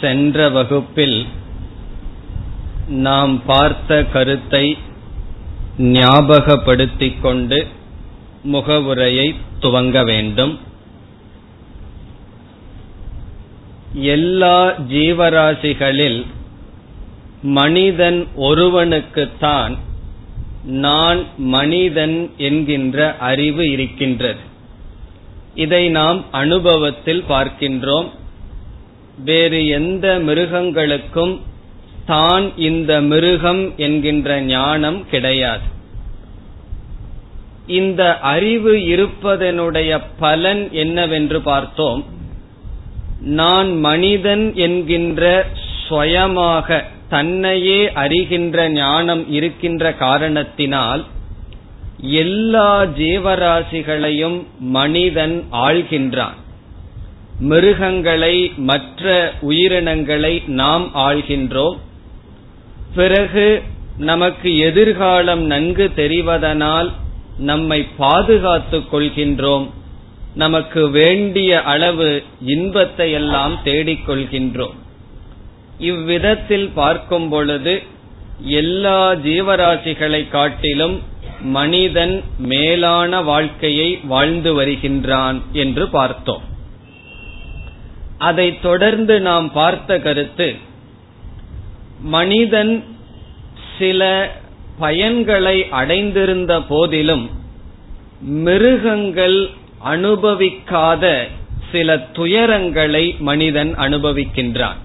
சென்ற வகுப்பில் நாம் பார்த்த கருத்தை ஞாபகப்படுத்திக் கொண்டு முகவுரையை துவங்க வேண்டும். எல்லா ஜீவராசிகளில் மனிதன் ஒருவனுக்குத்தான் நான் மனிதன் என்கின்ற அறிவு இருக்கின்றது. இதை நாம் அனுபவத்தில் பார்க்கின்றோம். வேறு எந்த மிருகங்களுக்கும் தான் இந்த மிருகம் என்கின்ற ஞானம் கிடையாது. இந்த அறிவு இருப்பதனுடைய பலன் என்னவென்று பார்த்தோம். நான் மனிதன் என்கின்ற சுயமாக தன்னையே அறிகின்ற ஞானம் இருக்கின்ற காரணத்தினால் எல்லா ஜீவராசிகளையும் மனிதன் ஆள்கின்றான். மிருகங்களை மற்ற உயிரினங்களை நாம் ஆள்கின்றோம். பிறகு நமக்கு எதிர்காலம் நன்கு தெரிவதனால் நம்மை பாதுகாத்துக் கொள்கின்றோம். நமக்கு வேண்டிய அளவு இன்பத்தை எல்லாம் தேடிக்கொள்கின்றோம் இவ்விதத்தில் பார்க்கும் பொழுது எல்லா ஜீவராசிகளை காட்டிலும் மனிதன் மேலான வாழ்க்கையை வாழ்ந்து வருகின்றான் என்று பார்த்தோம். அதை தொடர்ந்து நாம் பார்த்த கருத்து மனிதன் சில பயன்களை அடைந்திருந்த போதிலும் மிருகங்கள் அனுபவிக்காத சில துயரங்களை மனிதன் அனுபவிக்கின்றான்.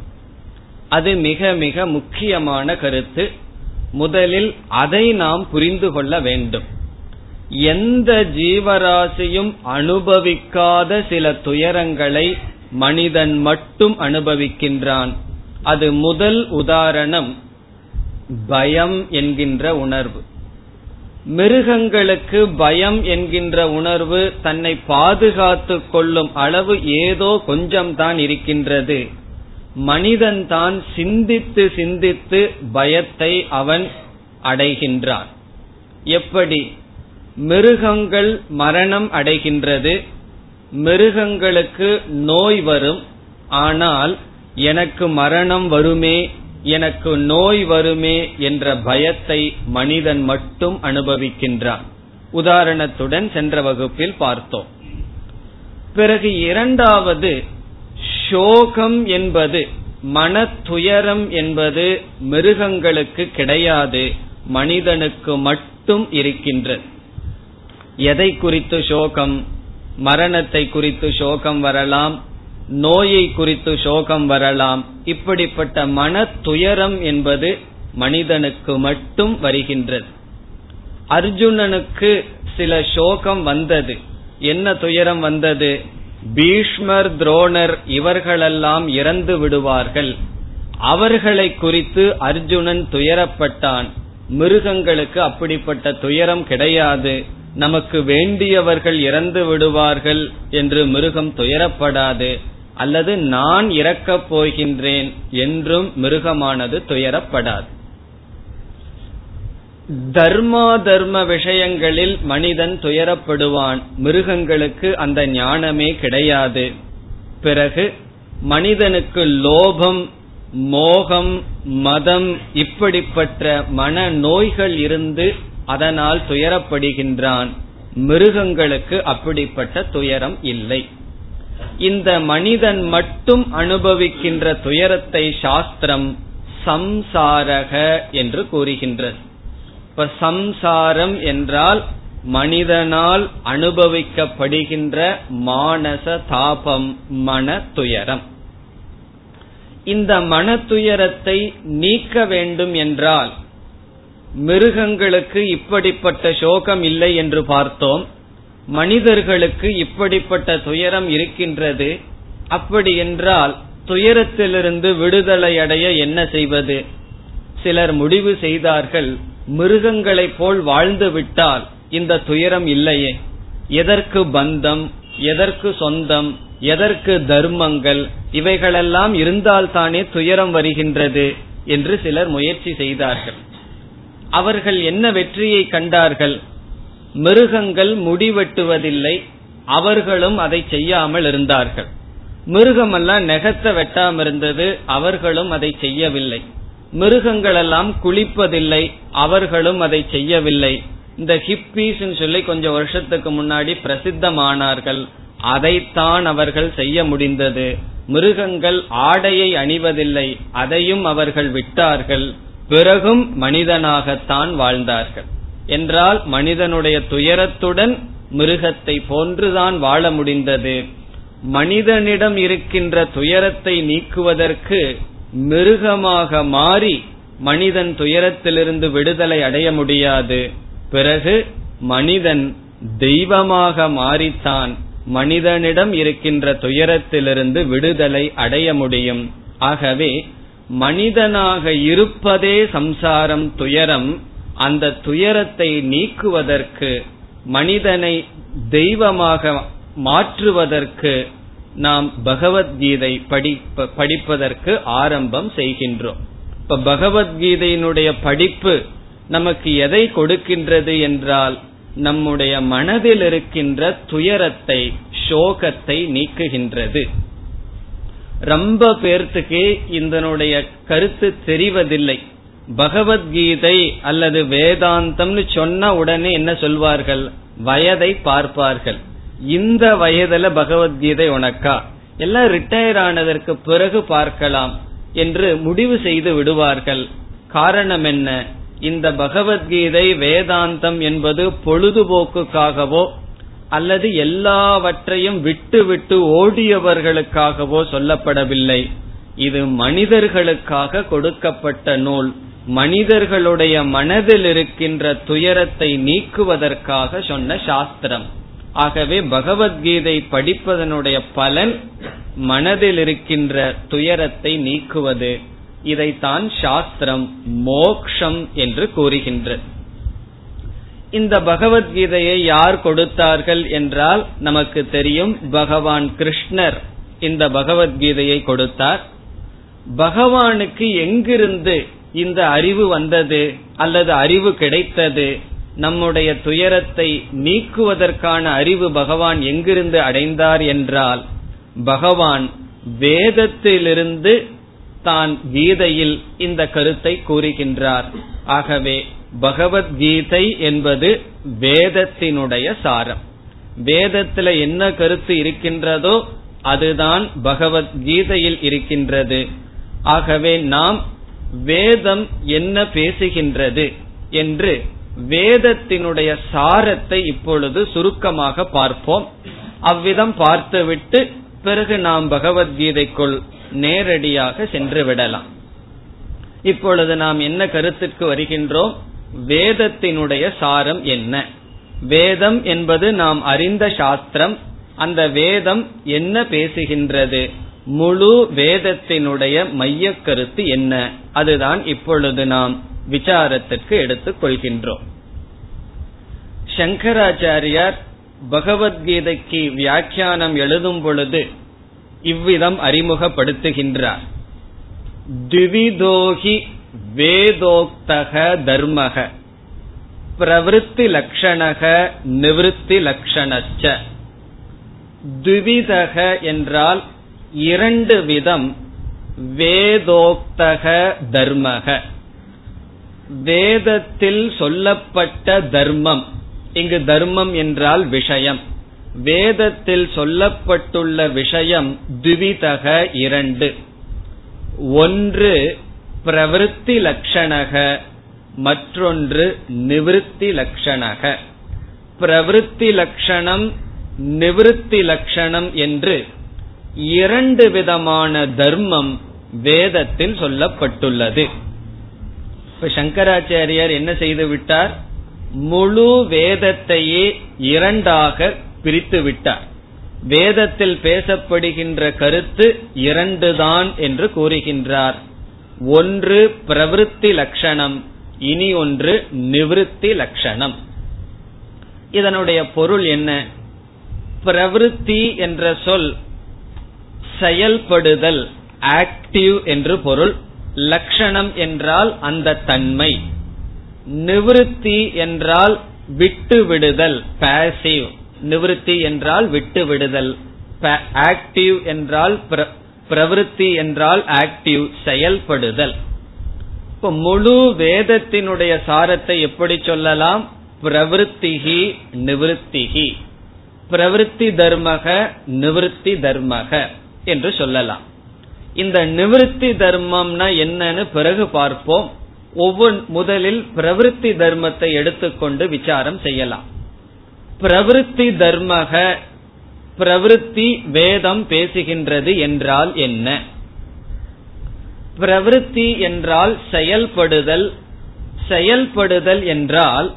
அது மிக மிக முக்கியமான கருத்து. முதலில் அதை நாம் புரிந்து கொள்ள வேண்டும். எந்த ஜீவராசியும் அனுபவிக்காத சில துயரங்களை மனிதன் மட்டும் அனுபவிக்கின்றான். அது முதல் உதாரணம் பயம் என்கின்ற உணர்வு. மிருகங்களுக்கு பயம் என்கின்ற உணர்வு தன்னை பாதுகாத்து கொள்ளும் அளவு ஏதோ கொஞ்சம்தான் இருக்கின்றது. மனிதன் தான் சிந்தித்து சிந்தித்து பயத்தை அவன் அடைகின்றான். எப்படி? மிருகங்கள் மரணம் அடைகின்றது. மிருகங்களுக்கு நோய் வரும். ஆனால் எனக்கு மரணம் வருமே எனக்கு நோய் வருமே என்ற பயத்தை மனிதன் மட்டும் அனுபவிக்கின்றான். உதாரணத்துடன் சென்ற வகுப்பில் பார்த்தோம். பிறகு இரண்டாவது சோகம் என்பது மன துயரம் என்பது மிருகங்களுக்கு கிடையாது மனிதனுக்கு மட்டும் இருக்கின்றது. எதை குறித்து சோகம்? மரணத்தை குறித்து சோகம் வரலாம் நோயை குறித்து சோகம் வரலாம். இப்படிப்பட்ட மன துயரம் என்பது மனிதனுக்கு மட்டும் வருகின்றது. அர்ஜுனனுக்கு சில சோகம் வந்தது. என்ன துயரம் வந்தது? பீஷ்மர் துரோணர் இவர்களெல்லாம் இறந்து விடுவார்கள். அவர்களை குறித்து அர்ஜுனன் துயரப்பட்டான். மிருகங்களுக்கு அப்படிப்பட்ட துயரம் கிடையாது. நமக்கு வேண்டியவர்கள் இறந்து விடுவார்கள் என்று மிருகம் துயரப்படாது அல்லது நான் இறக்கப் போகின்றேன் என்றும் மிருகமானது துயரப்படாது. தர்மா தர்ம விஷயங்களில் மனிதன் துயரப்படுவான் மிருகங்களுக்கு அந்த ஞானமே கிடையாது. பிறகு மனிதனுக்கு லோபம் மோகம் மதம் இப்படிப்பட்ட மன நோய்கள் இருந்து அதனால் துயரப்படுகின்றான். மிருகங்களுக்கு அப்படிப்பட்ட துயரம் இல்லை. இந்த மனிதன் மட்டும் அனுபவிக்கின்ற துயரத்தை சாஸ்திரம் சம்சாரக என்று கூறுகின்றது. இப்ப சம்சாரம் என்றால் மனிதனால் அனுபவிக்கப்படுகின்ற மானச தாபம் மன துயரம். இந்த மன துயரத்தை நீக்க வேண்டும் என்றால் மிருகங்களுக்கு இப்படிப்பட்ட சோகம் இல்லை என்று பார்த்தோம். மனிதர்களுக்கு இப்படிப்பட்ட துயரம் இருக்கின்றது. அப்படி என்றால் துயரத்திலிருந்து விடுதலை அடைய என்ன செய்வது? சிலர் முடிவு செய்தார்கள் மிருகங்களைப் போல் வாழ்ந்து விட்டால் இந்த துயரம் இல்லையே. எதற்கு பந்தம் எதற்கு சொந்தம் எதற்கு தர்மங்கள் இவைகளெல்லாம் இருந்தால்தானே துயரம் வருகின்றது என்று சிலர் முயற்சி செய்தார்கள். அவர்கள் என்ன வெற்றியை கண்டார்கள்? மிருகங்கள் முடிவெட்டுவதில்லை அவர்களும் அதை செய்யாமல் இருந்தார்கள். மிருகமெல்லாம் நெகத்தை வெட்டாம இருந்தது அவர்களும் அதை செய்யவில்லை. மிருகங்களெல்லாம் குளிப்பதில்லை அவர்களும் அதை செய்யவில்லை. இந்த ஹிப்பீஸ் சொல்லி கொஞ்சம் வருஷத்துக்கு முன்னாடி பிரசித்தமானார்கள். அதைத்தான் அவர்கள் செய்ய முடிந்தது. மிருகங்கள் ஆடையை அணிவதில்லை அதையும் அவர்கள் விட்டார்கள். பிறகும் மனிதனாகத்தான் வாழ்ந்தார்கள். என்றால் மனிதனுடைய துயரத்துடன் மிருகத்தை போன்றுதான் வாழ முடிந்தது. மனிதனிடம் இருக்கின்ற துயரத்தை நீக்குவதற்கு மிருகமாக மாறி மனிதன் துயரத்திலிருந்து விடுதலை அடைய முடியாது. பிறகு மனிதன் தெய்வமாக மாறித்தான் மனிதனிடம் இருக்கின்ற துயரத்திலிருந்து விடுதலை அடைய முடியும். ஆகவே மனிதனாக இருப்பதே சம்சாரம் துயரம். அந்த துயரத்தை நீக்குவதற்கு மனிதனை தெய்வமாக மாற்றுவதற்கு நாம் பகவத்கீதை படிப்ப படிப்பதற்கு ஆரம்பம் செய்கின்றோம். இப்ப பகவத்கீதையினுடைய படிப்பு நமக்கு எதை கொடுக்கின்றது என்றால் நம்முடைய மனதில் இருக்கின்ற துயரத்தை சோகத்தை நீக்குகின்றது. ரொம்ப பேர்த்துக்கு இதனுடைய கருத்து தெரிவதில்லை. பகவத்கீதை அல்லது வேதாந்தம்னு சொன்ன உடனே என்ன சொல்வார்கள்? வயதை பார்ப்பார்கள். இந்த வயதுல பகவத்கீதை உனக்கா? எல்லாம் ரிட்டையர் ஆனதற்கு பிறகு பார்க்கலாம் என்று முடிவு செய்து விடுவார்கள். காரணம் என்ன? இந்த பகவத்கீதை வேதாந்தம் என்பது பொழுதுபோக்குக்காகவோ அல்லது எல்லாவற்றையும் விட்டு விட்டு ஓடியவர்களுக்காகவோ சொல்லப்படவில்லை. இது மனிதர்களுக்காக கொடுக்கப்பட்ட நூல். மனிதர்களுடைய மனதில் இருக்கின்ற துயரத்தை நீக்குவதற்காக சொன்ன சாஸ்திரம். ஆகவே பகவத்கீதை படிப்பதனுடைய பலன் மனதில் இருக்கின்ற துயரத்தை நீக்குவது. இதைத்தான் சாஸ்திரம் மோக்ஷம் என்று கூறுகின்றது. இந்த பகவத்கீதையை யார் கொடுத்தார்கள் என்றால் நமக்கு தெரியும் பகவான் கிருஷ்ணர் இந்த பகவத்கீதையை கொடுத்தார். பகவானுக்கு எங்கிருந்து இந்த அறிவு வந்தது அல்லது அறிவு கிடைத்தது நம்முடைய துயரத்தை நீக்குவதற்கான அறிவு பகவான் எங்கிருந்து அடைந்தார் என்றால் பகவான் வேதத்திலிருந்து தான் கீதையில் இந்த கருத்தை கூறுகின்றார். ஆகவே பகவத்கீதை என்பது வேதத்தினுடைய சாரம். வேதத்துல என்ன கருத்து இருக்கின்றதோ அதுதான் பகவத்கீதையில் இருக்கின்றது. ஆகவே நாம் வேதம் என்ன பேசுகின்றது என்று வேதத்தினுடைய சாரத்தை இப்பொழுது சுருக்கமாக பார்ப்போம். அவ்விதம் பார்த்துவிட்டு பிறகு நாம் பகவத்கீதைக்குள் நேரடியாக சென்று விடலாம். இப்பொழுது நாம் என்ன கருத்துக்கு வருகின்றோம்? வேதத்தினுடைய சாரம் என்ன? வேதம் என்பது நாம் அறிந்த சாஸ்திரம். அந்த வேதம் என்ன பேசுகின்றது? முழு வேதத்தினுடைய மைய கருத்து என்ன? அதுதான் இப்பொழுது நாம் விசாரத்திற்கு எடுத்துக் கொள்கின்றோம். சங்கராச்சாரியார் பகவத்கீதைக்கு வியாக்கியானம் எழுதும் பொழுது இவ்விதம் அறிமுகப்படுத்துகின்றார். திவிதோகி வேதோக்தக தர்மக. பிரவருத்தி லட்சணக நிவிருத்தி லட்சணச்ச துவிதக என்றால் இரண்டு விதம் வேதோக்தக தர்மக. வேதத்தில் சொல்லப்பட்ட தர்மம் இங்கு தர்மம் என்றால் விஷயம். வேதத்தில் சொல்லப்பட்டுள்ள விஷயம் துவிதக இரண்டு. ஒன்று பிரவருத்தி லட்சணக மற்றொன்று நிவிருத்தி லட்சணக பிரவருத்தி லட்சணம் நிவிருத்தி லட்சணம் என்று இரண்டு விதமான தர்மம் வேதத்தில் சொல்லப்பட்டுள்ளது. இப்ப சங்கராச்சாரியார் என்ன செய்து விட்டார்? முழு வேதத்தையே இரண்டாக பிரித்து விட்டார். வேதத்தில் பேசப்படுகின்ற கருத்து இரண்டுதான் என்று கூறுகின்றார். ஒன்று பிரவருத்தி லட்சணம் இனி ஒன்று நிவிருத்தி லட்சணம் இதனுடைய பொருள் என்ன? பிரவருத்தி என்ற சொல் செயல்படுதல் ஆக்டிவ் என்று பொருள். லட்சணம் என்றால் அந்த தன்மை. நிவிருத்தி என்றால் விட்டு விடுதல் பாசிவ் நிவிருத்தி என்றால் விட்டு விடுதல் ஆக்டிவ் என்றால் பிரவருத்தி என்றால் ஆக்டிவ் செயல்படுதல். இப்ப முழு வேதத்தினுடைய சாரத்தை எப்படி சொல்லலாம்? பிரவருத்திகி நிவத்திகி பிரவருத்தி தர்மக நிவத்தி தர்மக என்று சொல்லலாம். இந்த நிவத்தி தர்மம்னா என்னன்னு பிறகு பார்ப்போம். ஒவ்வொரு முதலில் பிரவருத்தி தர்மத்தை எடுத்துக்கொண்டு விசாரம் செய்யலாம். பிரவருத்தி தர்மக பிரவிற்த்தி வேதம் பேசுகின்றது என்றால் என்ன? பிரவிற்த்தி என்றால் செயல்படுதல். செயல்படுதல் என்றால்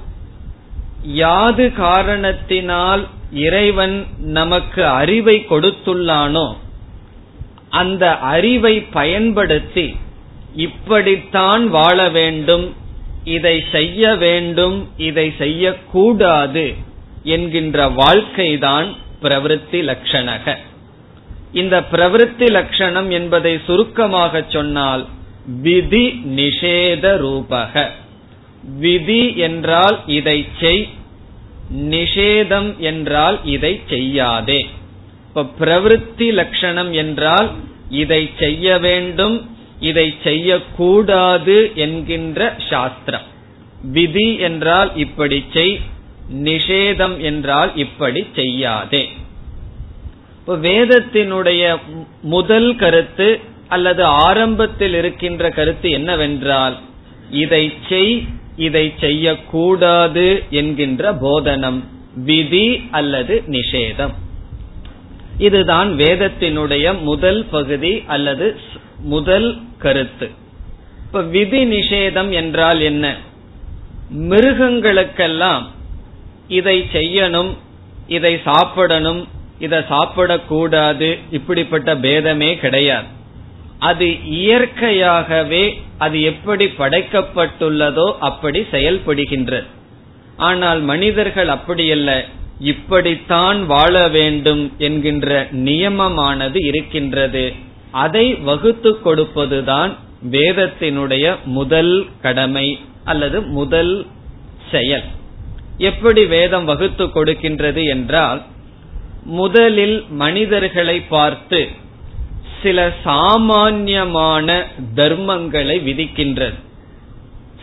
யாது காரணத்தினால் இறைவன் நமக்கு அறிவை கொடுத்துள்ளானோ அந்த அறிவை பயன்படுத்தி இப்படித்தான் வாழ வேண்டும் இதை செய்ய வேண்டும் இதை செய்யக்கூடாது என்கின்ற வாழ்க்கைதான் பிரவருத்தி லட்சணக இந்த பிரவருத்தி லட்சணம் என்பதை சுருக்கமாக சொன்னால் விதி நிஷேத ரூபக. விதி என்றால் இதை செய் நிஷேதம் என்றால் இதை செய்யாதே. இப்ப பிரவருத்தி லட்சணம் என்றால் இதை செய்ய வேண்டும் இதை செய்யக்கூடாது என்கின்ற சாஸ்திரம். விதி என்றால் இப்படி செய் நிஷேதம் என்றால் இப்படி செய்யாதே. இப்ப வேதத்தினுடைய முதல் கருத்து அல்லது ஆரம்பத்தில் இருக்கின்ற கருத்து என்னவென்றால் இதை செய் இதை செய்யக்கூடாது என்கின்ற போதனம் விதி அல்லது நிஷேதம். இதுதான் வேதத்தினுடைய முதல் பகுதி அல்லது முதல் கருத்து. இப்ப விதி நிஷேதம் என்றால் என்ன? மிருகங்களுக்கெல்லாம் இதை செய்யணும் இதை சாப்பிடணும் இதை சாப்பிடக்கூடாது இப்படிப்பட்ட பேதமே கிடையாது. அது இயற்கையாகவே அது எப்படி படைக்கப்பட்டுள்ளதோ அப்படி செயல்படுகின்றது. ஆனால் மனிதர்கள் அப்படியல்ல இப்படித்தான் வாழ வேண்டும் என்கின்ற நியமமானது இருக்கின்றது. அதை வகுத்து கொடுப்பதுதான் வேதத்தினுடைய முதல் கடமை அல்லது முதல் செயல். எப்படி வேதம் வகுத்து கொடுக்கின்றது என்றால் முதலில் மனிதர்களை பார்த்து சில சாமான்யமான தர்மங்களை விதிக்கின்றது.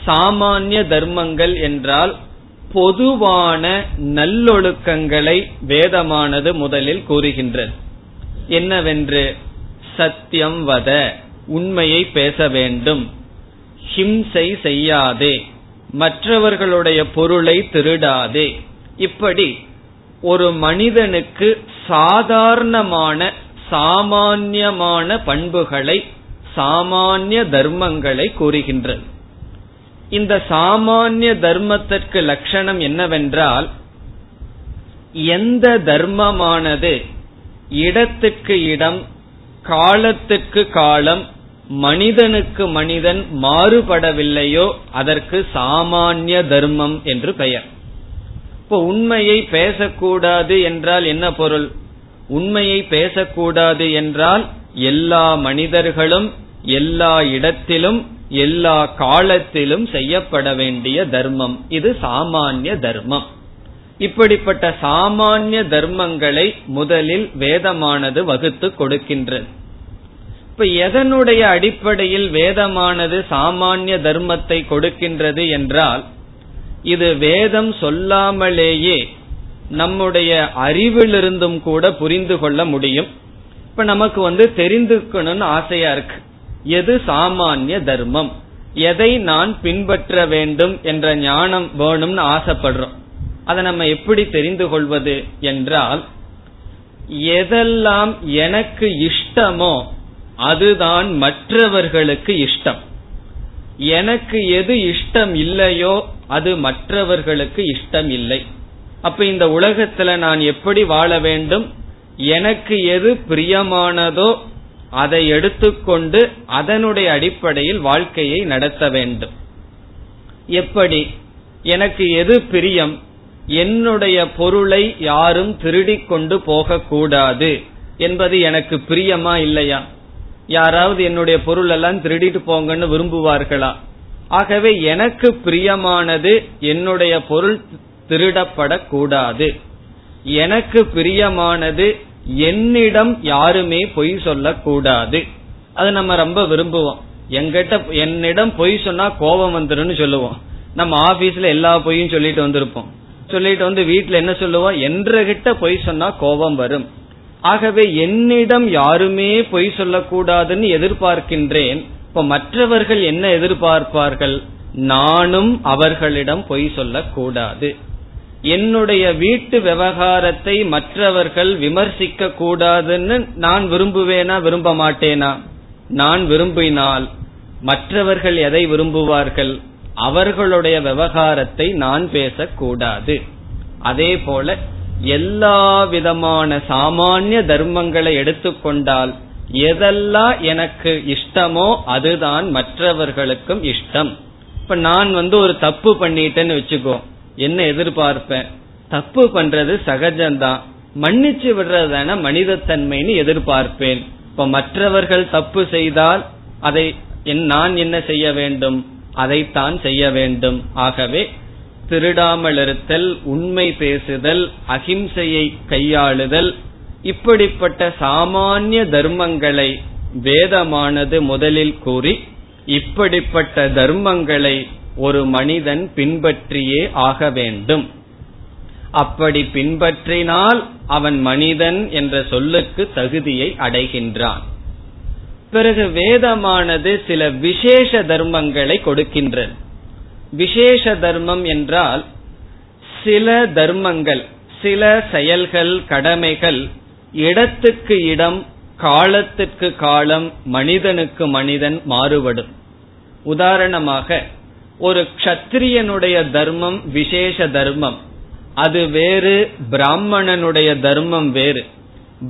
சாமானிய தர்மங்கள் என்றால் பொதுவான நல்லொழுக்கங்களை வேதமானது முதலில் கூறுகின்றது. என்னவென்று? சத்தியம் வத உண்மையை பேச வேண்டும். ஹிம்சை செய்யாதே. மற்றவர்களுடைய பொருளை திருடாதே. இப்படி ஒரு மனிதனுக்கு சாதாரணமான சாமான்யமான பண்புகளை சாமானிய தர்மங்களை கூறுகின்றது. இந்த சாமானிய தர்மத்திற்கு லட்சணம் என்னவென்றால் எந்த தர்மமானது இடத்துக்கு இடம் காலத்துக்கு காலம் மனிதனுக்கு மனிதன் மாறுபடவில்லையோ அதற்கு சாமானிய தர்மம் என்று பெயர். இப்போ உண்மையை பேசக்கூடாது என்றால் என்ன பொருள்? உண்மையை பேசக்கூடாது என்றால் எல்லா மனிதர்களும் எல்லா இடத்திலும் எல்லா காலத்திலும் செய்யப்பட வேண்டிய தர்மம். இது சாமானிய தர்மம். இப்படிப்பட்ட சாமானிய தர்மங்களை முதலில் வேதமானது வகுத்து கொடுக்கின்றது. இப்ப எதனுடைய அடிப்படையில் வேதமானது சாமானிய தர்மத்தை கொடுக்கின்றது என்றால் இது வேதம் சொல்லாமலேயே நம்முடைய அறிவிலிருந்தும் கூட புரிந்து கொள்ள முடியும். இப்ப நமக்கு வந்து தெரிந்துக்கணும்னு ஆசையா இருக்கு. எது சாமானிய தர்மம்? எதை நான் பின்பற்ற வேண்டும் என்ற ஞானம் வேணும்னு ஆசைப்படுறோம். அதை நம்ம எப்படி தெரிந்து கொள்வது என்றால் எதெல்லாம் எனக்கு இஷ்டமோ அதுதான் மற்றவர்களுக்கு இஷ்டம். எனக்கு எது இஷ்டம் இல்லையோ அது மற்றவர்களுக்கு இஷ்டம் இல்லை. அப்ப இந்த உலகத்துல நான் எப்படி வாழ வேண்டும்? எனக்கு எது பிரியமானதோ அதை எடுத்துக்கொண்டு அதனுடைய அடிப்படையில் வாழ்க்கையை நடத்த வேண்டும். எப்படி? எனக்கு எது பிரியம்? என்னுடைய பொருளை யாரும் திருடிக் கொண்டு போகக்கூடாது. என்பது எனக்கு பிரியமா இல்லையா? யாராவது என்னுடைய பொருள் எல்லாம் திருடிட்டு போங்கன்னு விரும்புவார்களா? ஆகவே எனக்கு பிரியமானது என்னுடைய பொருள் திருடப்படக்கூடாது. எனக்கு பிரியமானது என்னிடம் யாருமே பொய் சொல்லக்கூடாது. அது நம்ம ரொம்ப விரும்புவோம். எங்கிட்ட என்னிடம் பொய் சொன்னா கோபம் வந்துடும் சொல்லுவோம். நம்ம ஆபீஸ்ல எல்லா பொய்யும் சொல்லிட்டு வந்திருப்போம். சொல்லிட்டு வந்து வீட்டுல என்ன சொல்லுவோம்? என்ற கிட்ட பொய் சொன்னா கோபம் வரும். ஆகவே என்னிடம் யாருமே பொய் சொல்லக்கூடாதுன்னு எதிர்பார்க்கின்றேன். இப்ப மற்றவர்கள் என்ன எதிர்பார்ப்பார்கள்? நானும் அவர்களிடம் பொய் சொல்லக்கூடாது. என்னுடைய வீட்டு விவகாரத்தை மற்றவர்கள் விமர்சிக்க கூடாதுன்னு நான் விரும்புவேனா விரும்ப மாட்டேனா? நான் விரும்பினால் மற்றவர்கள் எதை விரும்புவார்கள்? அவர்களுடைய விவகாரத்தை நான் பேசக்கூடாது. அதே போல எல்லா விதமான சாமானிய தர்மங்களை எடுத்துக்கொண்டால் எதெல்லாம் எனக்கு இஷ்டமோ அதுதான் மற்றவர்களுக்கும் இஷ்டம். இப்ப நான் வந்து ஒரு தப்பு பண்ணிட்டேன்னு வச்சுக்கோ என்ன எதிர்பார்ப்பேன்? தப்பு பண்றது சகஜம்தான். மன்னிச்சு விடுறதான மனிதத்தன்மைன்னு எதிர்பார்ப்பேன். இப்ப மற்றவர்கள் தப்பு செய்தால் அதை நான் என்ன செய்ய வேண்டும்? அதைத்தான் செய்ய வேண்டும். ஆகவே திருடாமல் இருத்தல் உண்மை பேசுதல் அகிம்சையை கையாளுதல் இப்படிப்பட்ட சாமானிய தர்மங்களை வேதமானது முதலில் கூறி இப்படிப்பட்ட தர்மங்களை ஒரு மனிதன் பின்பற்றியே ஆக வேண்டும். அப்படி பின்பற்றினால் அவன் மனிதன் என்ற சொல்லுக்கு தகுதியை அடைகின்றான். பிறகு வேதமானது சில விசேஷ தர்மங்களை கொடுக்கின்றது. விசேஷ தர்மம் என்றால் சில தர்மங்கள் சில செயல்கள் கடமைகள் இடத்துக்கு இடம் காலத்துக்கு காலம் மனிதனுக்கு மனிதன் மாறுபடும். உதாரணமாக ஒரு க்ஷத்திரியனுடைய தர்மம் விசேஷ தர்மம் அது வேறு பிராமணனுடைய தர்மம் வேறு.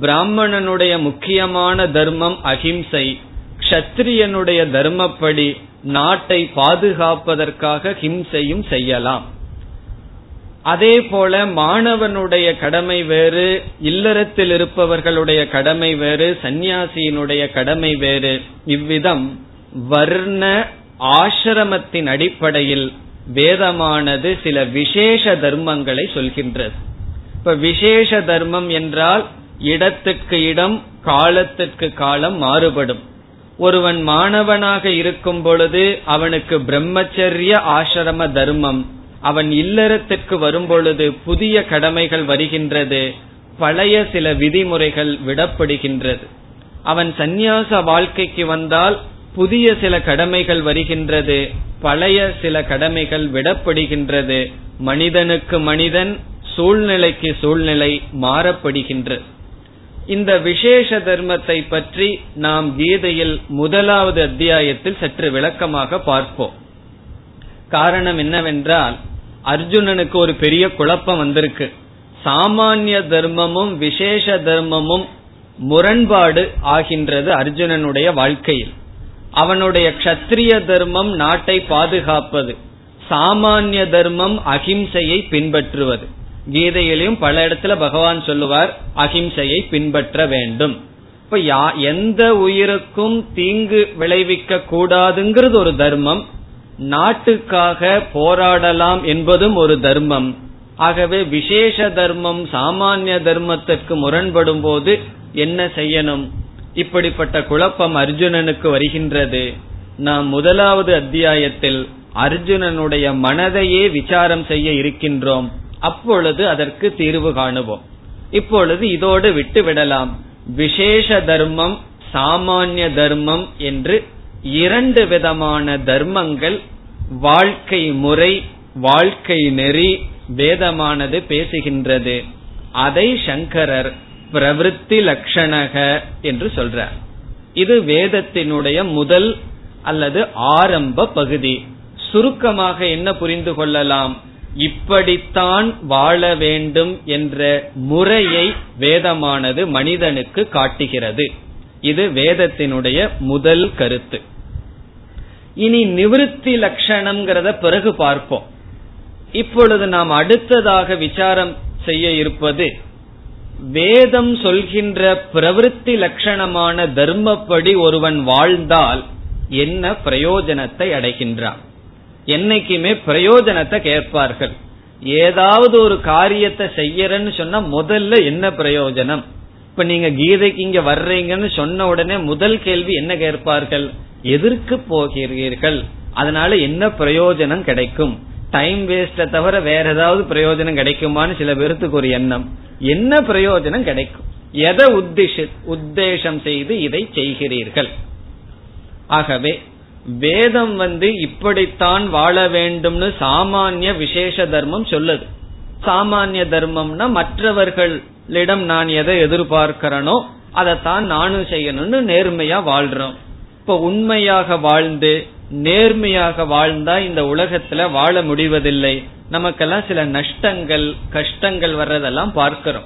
பிராமணனுடைய முக்கியமான தர்மம் அகிம்சை க்ஷத்திரியனுடைய தர்மப்படி நாட்டை பாதுகாப்பதற்காக ஹிம்சையும் செய்யலாம். அதே போல மாணவனுடைய கடமை வேறு இல்லறத்தில் இருப்பவர்களுடைய கடமை வேறு சந்நியாசியினுடைய கடமை வேறு. இவ்விதம் வர்ண ஆசிரமத்தின் அடிப்படையில் வேதமானது சில விசேஷ தர்மங்களை சொல்கின்றது. இப்ப விசேஷ தர்மம் என்றால் இடத்துக்கு இடம் காலத்திற்கு காலம் மாறுபடும். ஒருவன் மாணவனாக இருக்கும் பொழுது அவனுக்கு பிரம்மச்சரிய ஆசிரம தர்மம். அவன் இல்லறத்திற்கு வரும்பொழுது புதிய கடமைகள் வருகின்றது. பழைய சில விதிமுறைகள் விடப்படுகின்றது. அவன் சந்நியாச வாழ்க்கைக்கு வந்தால் புதிய சில கடமைகள் வருகின்றது. பழைய சில கடமைகள் விடப்படுகின்றது. மனிதனுக்கு மனிதன் சூழ்நிலைக்கு சூழ்நிலை மாறப்படுகின்றது. இந்த விசேஷ தர்மத்தை பற்றி நாம் கீதையில் முதலாவது அத்தியாயத்தில் சற்று விளக்கமாக பார்ப்போம். காரணம் என்னவென்றால் அர்ஜுனனுக்கு ஒரு பெரிய குழப்பம் வந்திருக்கு. சாமானிய தர்மமும் விசேஷ தர்மமும் முரண்பாடு ஆகின்றது அர்ஜுனனுடைய வாழ்க்கையில். அவனுடைய கஷத்திரிய தர்மம் நாட்டை பாதுகாப்பது சாமானிய தர்மம் அகிம்சையை பின்பற்றுவது. கீதையிலையும் பல இடத்துல பகவான் சொல்லுவார் அகிம்சையை பின்பற்ற வேண்டும். இப்ப எந்த உயிருக்கும் தீங்கு விளைவிக்க கூடாதுங்கிறது ஒரு தர்மம் நாட்டுக்காக போராடலாம் என்பதும் ஒரு தர்மம். ஆகவே விசேஷ தர்மம் சாமானிய தர்மத்திற்கு முரண்படும் போது என்ன செய்யணும்? இப்படிப்பட்ட குழப்பம் அர்ஜுனனுக்கு வருகின்றது. நாம் முதலாவது அத்தியாயத்தில் அர்ஜுனனுடைய மனதையே விசாரம் செய்ய இருக்கின்றோம். அப்பொழுது அதற்கு தீர்வு காணுவோம். இப்பொழுது இதோடு விட்டு விடலாம். விசேஷ தர்மம் சாமானிய தர்மம் என்று இரண்டு விதமான தர்மங்கள் வாழ்க்கை முறை வாழ்க்கை நெறி வேதமானது பேசுகின்றது. அதை சங்கரர் பிரவருத்தி லட்சணக என்று சொல்றார். இது வேதத்தினுடைய முதல் அல்லது ஆரம்ப பகுதி. சுருக்கமாக என்ன புரிந்து கொள்ளலாம்? இப்படித்தான் வாழ வேண்டும் என்ற முறையை வேதமானது மனிதனுக்கு காட்டுகிறது. இது வேதத்தினுடைய முதல் கருத்து. இனி நிவிருத்தி லட்சணம்ங்கிறத பிறகு பார்ப்போம். இப்பொழுது நாம் அடுத்ததாக விசாரம் செய்ய இருப்பது வேதம் சொல்கின்ற பிரவருத்தி லட்சணமான தர்மப்படி ஒருவன் வாழ்ந்தால் என்ன பிரயோஜனத்தை அடைகின்றான்? என்னைக்குமே பிரயோஜனத்தை கேட்பார்கள். ஏதாவது ஒரு காரியத்தை செய்யறன்னு சொன்னா முதல்ல என்ன பிரயோஜனம்? இப்ப நீங்க கீதைக்கு இங்க வர்றீங்கன்னு சொன்ன உடனே முதல் கேள்வி என்ன கேட்பார்கள்? எதற்கு போகிறீர்கள். அதனால என்ன பிரயோஜனம் கிடைக்கும்? டைம் வேஸ்ட தவிர வேற ஏதாவது பிரயோஜனம் கிடைக்குமான்னு சில பேருக்கு ஒரு எண்ணம். என்ன பிரயோஜனம் கிடைக்கும்? எதை உத்திஷ உத்தேசம் செய்து இதை செய்கிறீர்கள்? ஆகவே வேதம் வந்து இப்படித்தான் வாழ வேண்டும்னு சாமானிய விசேஷ தர்மம் சொல்லுது. சாமானிய தர்மம்னா மற்றவர்களிடம் நான் எதை எதிர்பார்க்கிறனோ அதைத்தான் நானும் செய்யணும்னு நேர்மையா வாழ்றோம். இப்ப உண்மையாக வாழ்ந்து நேர்மையாக வாழ்ந்தா இந்த உலகத்துல வாழ முடிவதில்லை. நமக்கெல்லாம் சில நஷ்டங்கள் கஷ்டங்கள் வர்றதெல்லாம் பார்க்கிறோம்.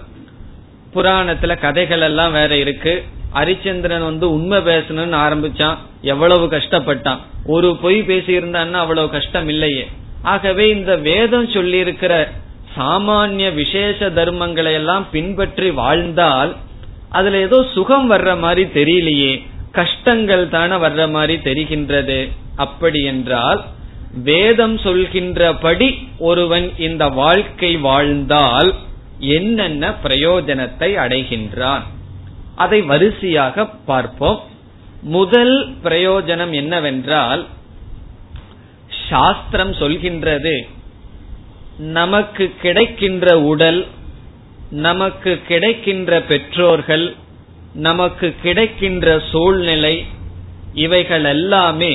புராணத்துல கதைகள் எல்லாம் வேற இருக்கு. ஹரிச்சந்திரன் வந்து உண்மை பேசணும்னு ஆரம்பிச்சான். எவ்வளவு கஷ்டப்பட்டான். ஒரு பொய் பேசியிருந்தான்னா அவ்வளவு கஷ்டம் இல்லையே. ஆகவே இந்த வேதம் சொல்லி இருக்கிற சாமானிய விசேஷ தர்மங்களை எல்லாம் பின்பற்றி வாழ்ந்தால் அதுல ஏதோ சுகம் வர்ற மாதிரி தெரியலையே. கஷ்டங்கள் தானே வர்ற மாதிரி தெரிகின்றது. அப்படி என்றால் வேதம் சொல்கின்றபடி ஒருவன் இந்த வாழ்க்கை வாழ்ந்தால் என்னென்ன பிரயோஜனத்தை அடைகின்றான்? அதை வரிசையாக பார்ப்போம். முதல் பிரயோஜனம் என்னவென்றால் சாஸ்திரம் சொல்கின்றது நமக்கு கிடைக்கின்ற உடல் நமக்கு கிடைக்கின்ற பெற்றோர்கள் நமக்கு கிடைக்கின்ற சூழ்நிலை இவைகள் எல்லாமே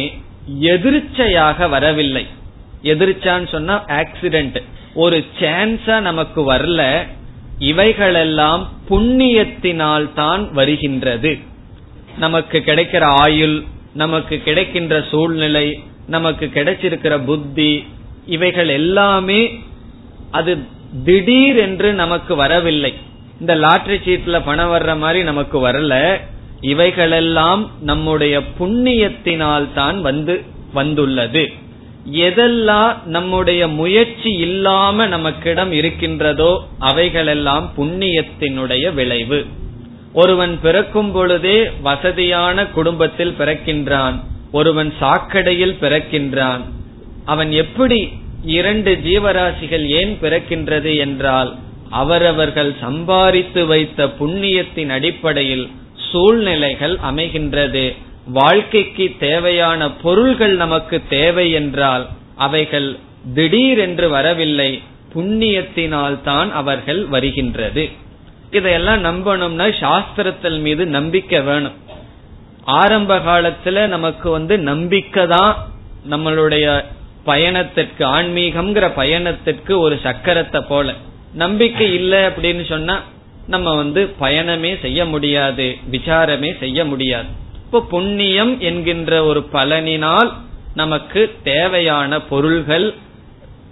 எதிர்ச்சையாக வரவில்லை. எதிர்ச்சான்னு சொன்னா ஆக்சிடென்ட் ஒரு சான்ஸா நமக்கு வரல இவைகளெல்லாம் புண்ணியத்தினால் தான் வருகின்றது. நமக்கு கிடைக்கிற ஆயுள் நமக்கு கிடைக்கின்ற சூழ்நிலை நமக்கு கிடைச்சிருக்கிற புத்தி இவைகள் எல்லாமே அது திடீர் என்று நமக்கு வரவில்லை. இந்த லாட்டரி சீட்ல பணம் வர்ற மாதிரி நமக்கு வரல. இவைகளெல்லாம் நம்முடைய புண்ணியத்தினால் தான் வந்து வந்துள்ளது. எதெல்லாம் நம்முடைய முயற்சி இல்லாம நமக்கிடம் இருக்கின்றதோ அவைகளெல்லாம் புண்ணியத்தினுடைய விளைவு. ஒருவன் பிறக்கும் பொழுதே வசதியான குடும்பத்தில் பிறக்கின்றான். ஒருவன் சாக்கடையில் பிறக்கின்றான். அவன் எப்படி இரண்டு ஜீவராசிகள் ஏன் பிறக்கின்றது என்றால் அவரவர்கள் சம்பாதித்து வைத்த புண்ணியத்தின் அடிப்படையில் சூழ்நிலைகள் அமைகின்றது. வாழ்க்கைக்கு தேவையான பொருள்கள் நமக்கு தேவை என்றால் அவைகள் திடீரென்று வரவில்லை புண்ணியத்தினால் தான் அவர்கள் வருகின்றது. இதையெல்லாம் நம்பணும்னா சாஸ்திரத்தின் மீது நம்பிக்கை வேணும். ஆரம்ப காலத்துல நமக்கு வந்து நம்பிக்கை தான் நம்மளுடைய பயணத்திற்கு ஆன்மீகம்ங்கிற பயணத்திற்கு ஒரு சக்கரத்தை போல. நம்பிக்கை இல்லை அப்படின்னு சொன்னா நம்ம வந்து பயணமே செய்ய முடியாது விசாரமே செய்ய முடியாது. இப்ப புண்ணியம் என்கின்ற ஒரு பலனினால் நமக்கு தேவையான பொருள்கள்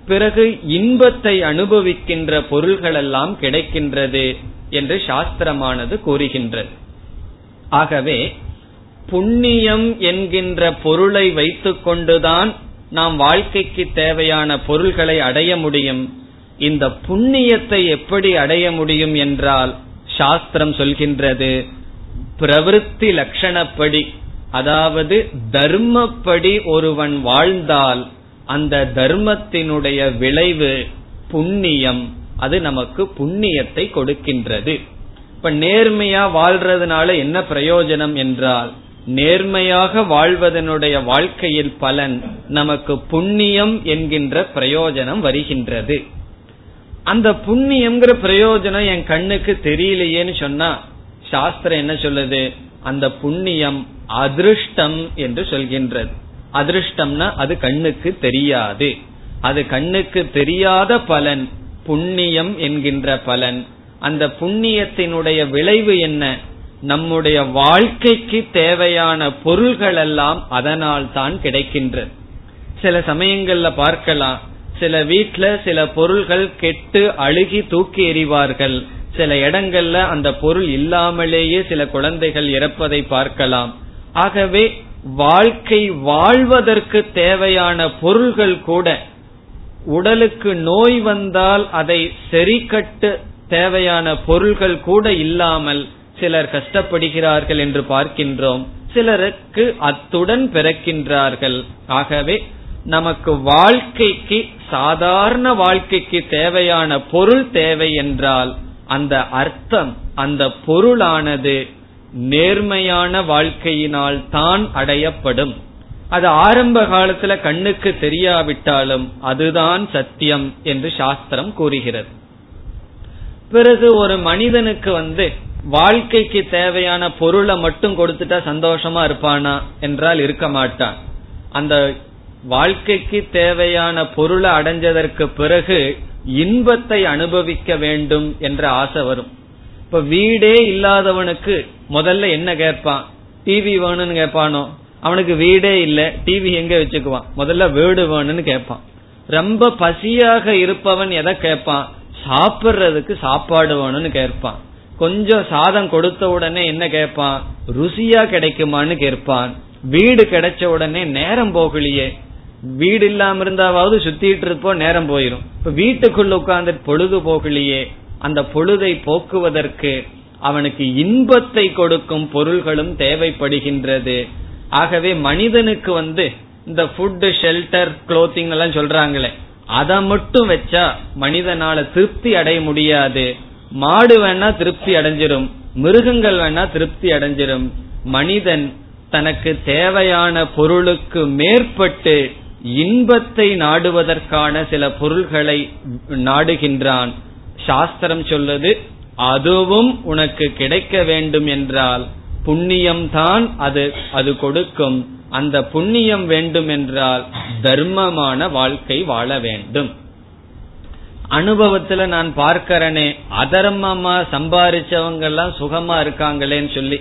பிறகு இன்பத்தை அனுபவிக்கின்ற பொருள்கள் எல்லாம் கிடைக்கின்றது என்று சாஸ்திரமானது கூறுகின்றது. ஆகவே புண்ணியம் என்கின்ற பொருளை வைத்துக் கொண்டுதான் நாம் வாழ்க்கைக்கு தேவையான பொருள்களை அடைய முடியும். இந்த புண்ணியத்தை எப்படி அடைய முடியும் என்றால் சாஸ்திரம் சொல்கின்றது பிரவருத்தி லட்சணப்படி அதாவது தர்மப்படி ஒருவன் வாழ்ந்தால் அந்த தர்மத்தினுடைய விளைவு புண்ணியம் அது நமக்கு புண்ணியத்தை கொடுக்கின்றது. இப்ப நேர்மையா வாழ்றதுனால என்ன பிரயோஜனம் என்றால் நேர்மையாக வாழ்வதனுடைய வாழ்க்கையில் பலன் நமக்கு புண்ணியம் என்கின்ற பிரயோஜனம் வருகின்றது. அந்த புண்ணியம்ங்கிற பிரயோஜனம் என் கண்ணுக்கு தெரியலையேன்னு சொன்னா சாஸ்திரம் என்ன சொல்லுது? அந்த புண்ணியம் அதிருஷ்டம் என்று சொல்கின்றது. அதிருஷ்டம்னா அது கண்ணுக்கு தெரியாது. அது கண்ணுக்கு தெரியாத பலன் புண்ணியம் என்கின்ற பலன். அந்த புண்ணியத்தினுடைய விளைவு என்ன? நம்முடைய வாழ்க்கைக்கு தேவையான பொருள்கள் எல்லாம் அதனால் தான் கிடைக்கின்றது. சில சமயங்கள்ல பார்க்கலாம். சில வீட்டுல சில பொருள்கள் கெட்டு அழுகி தூக்கி எறிவார்கள். சில இடங்கள்ல அந்த பொருள் இல்லாமலேயே சில குழந்தைகள் இறப்பதை பார்க்கலாம். ஆகவே வாழ்க்கை வாழ்வதற்கு தேவையான பொருள்கள் கூட உடலுக்கு நோய் வந்தால் அதை சரிக்கட்டு தேவையான பொருள்கள் கூட இல்லாமல் சிலர் கஷ்டப்படுகிறார்கள் என்று பார்க்கின்றோம். சிலருக்கு அத்துடன் பிறக்கின்றார்கள். ஆகவே நமக்கு வாழ்க்கைக்கு சாதாரண வாழ்க்கைக்கு தேவையான பொருள் தேவை என்றால் அந்த அர்த்தம் அந்த பொருளானது நேர்மையான வாழ்க்கையினால் தான் அடையப்படும். அது ஆரம்ப காலத்துல கண்ணுக்கு தெரியாவிட்டாலும் அதுதான் சத்தியம் என்று சாஸ்திரம் கூறுகிறது. பிறகு ஒரு மனிதனுக்கு வந்து வாழ்க்கைக்கு தேவையான பொருளை மட்டும் கொடுத்துட்டா சந்தோஷமா இருப்பானா என்றால் இருக்க மாட்டான். அந்த வாழ்க்கைக்கு தேவையான பொருளை அடைஞ்சதற்கு பிறகு இன்பத்தை அனுபவிக்க வேண்டும் என்ற ஆசை வரும். இப்ப வீடே இல்லாதவனுக்கு முதல்ல என்ன கேட்பான்? டிவி வேணும்னு கேட்பானோ? அவனுக்கு வீடே இல்ல டிவி எங்க வச்சுக்குவான்? முதல்ல வீடு வேணும்னு கேட்பான். ரொம்ப பசியாக இருப்பவன் எதை கேட்பான்? சாப்பிடுறதுக்கு சாப்பாடு வேணும்னு கேட்பான். கொஞ்சம் சாதம் கொடுத்த உடனே என்ன கேட்பான்? ருசியா கிடைக்குமான்னு கேட்பான். வீடு கிடைச்ச உடனே நேரம் போகலையே. வீடு இல்லாம இருந்தாவது சுத்திட்டு இருப்போம் நேரம் போயிரும். இப்ப வீட்டுக்குள்ள உட்கார்ந்து பொழுது போகலையே அந்த பொழுதை போக்குவதற்கு அவனுக்கு இன்பத்தை கொடுக்கும் பொருள்களும் தேவைப்படுகின்றது. ஆகவே மனிதனுக்கு வந்து இந்த ஃபுட்டு ஷெல்டர் குளோத்திங் எல்லாம் சொல்றாங்களே அதை மட்டும் வச்சா மனிதனால திருப்தி அடைய முடியாது. மாடு வேணா திருப்தி அடைஞ்சிரும் மிருகங்கள் வேணா திருப்தி அடைஞ்சிரும். மனிதன் தனக்கு தேவையான பொருளுக்கு மேற்பட்டு இன்பத்தை நாடுவதற்கான சில பொருள்களை நாடுகின்றான். சாஸ்திரம் சொல்லுது அதுவும் உனக்கு கிடைக்க வேண்டும் என்றால் புண்ணியம்தான் அது அது கொடுக்கும். அந்த புண்ணியம் வேண்டும் என்றால் தர்மமான வாழ்க்கை வாழ வேண்டும். அனுபவத்துல நான் பார்க்கிறேனே அதர்மமா சம்பாரிச்சவங்க எல்லாம் சுகமா இருக்காங்களேன்னு சொல்லி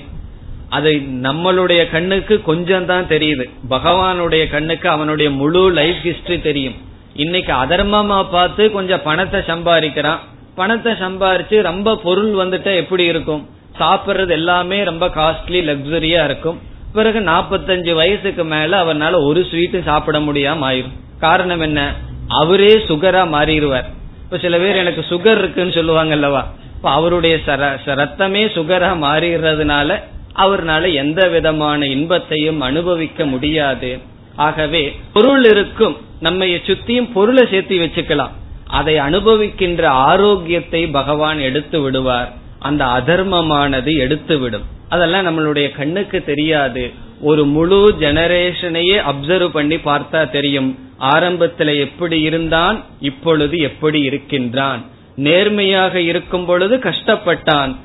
அதை நம்மளுடைய கண்ணுக்கு கொஞ்சம் தான் தெரியுது. பகவானுடைய கண்ணுக்கு அவனுடைய முழு லைஃப் ஹிஸ்டரி தெரியும். இன்னைக்கு அதர்மமா பார்த்து கொஞ்சம் பணத்தை சம்பாதிக்கிறான். பணத்தை சம்பாரிச்சு ரொம்ப பொருள் வந்துட்டா எப்படி இருக்கும்? சாப்பிடுறது எல்லாமே ரொம்ப காஸ்ட்லி லக்ஸரியா இருக்கும். பிறகு நாற்பத்தஞ்சு வயசுக்கு மேல அவனால ஒரு ஸ்வீட்டு சாப்பிட முடியாம ஆயிரும். காரணம் என்ன? அவரே சுகரா மாறிடுவார். இப்ப சில பேர் எனக்கு சுகர் இருக்குன்னு சொல்லுவாங்க அல்லவா? இப்ப அவருடைய ரத்தமே சுகரா மாறிடுறதுனால அவர்னால எந்த விதமான இன்பத்தையும் அனுபவிக்க முடியாது. ஆகவே பொருள் இருக்கும். நம்ம சுத்தியும் பொருளை சேர்த்து வச்சுக்கலாம். அதை அனுபவிக்கின்ற ஆரோக்கியத்தை பகவான் எடுத்து விடுவார். அந்த அதர்மமானது எடுத்து விடும் அதெல்லாம் நம்மளுடைய கண்ணுக்கு தெரியாது. ஒரு முழு ஜெனரேஷனையே அப்சர்வ் பண்ணி பார்த்தா தெரியும். ஆரம்பத்தில் எப்படி இருந்தான் இப்பொழுது எப்படி இருக்கின்றான். நேர்மையாக இருக்கும் பொழுது கஷ்டப்பட்டான்.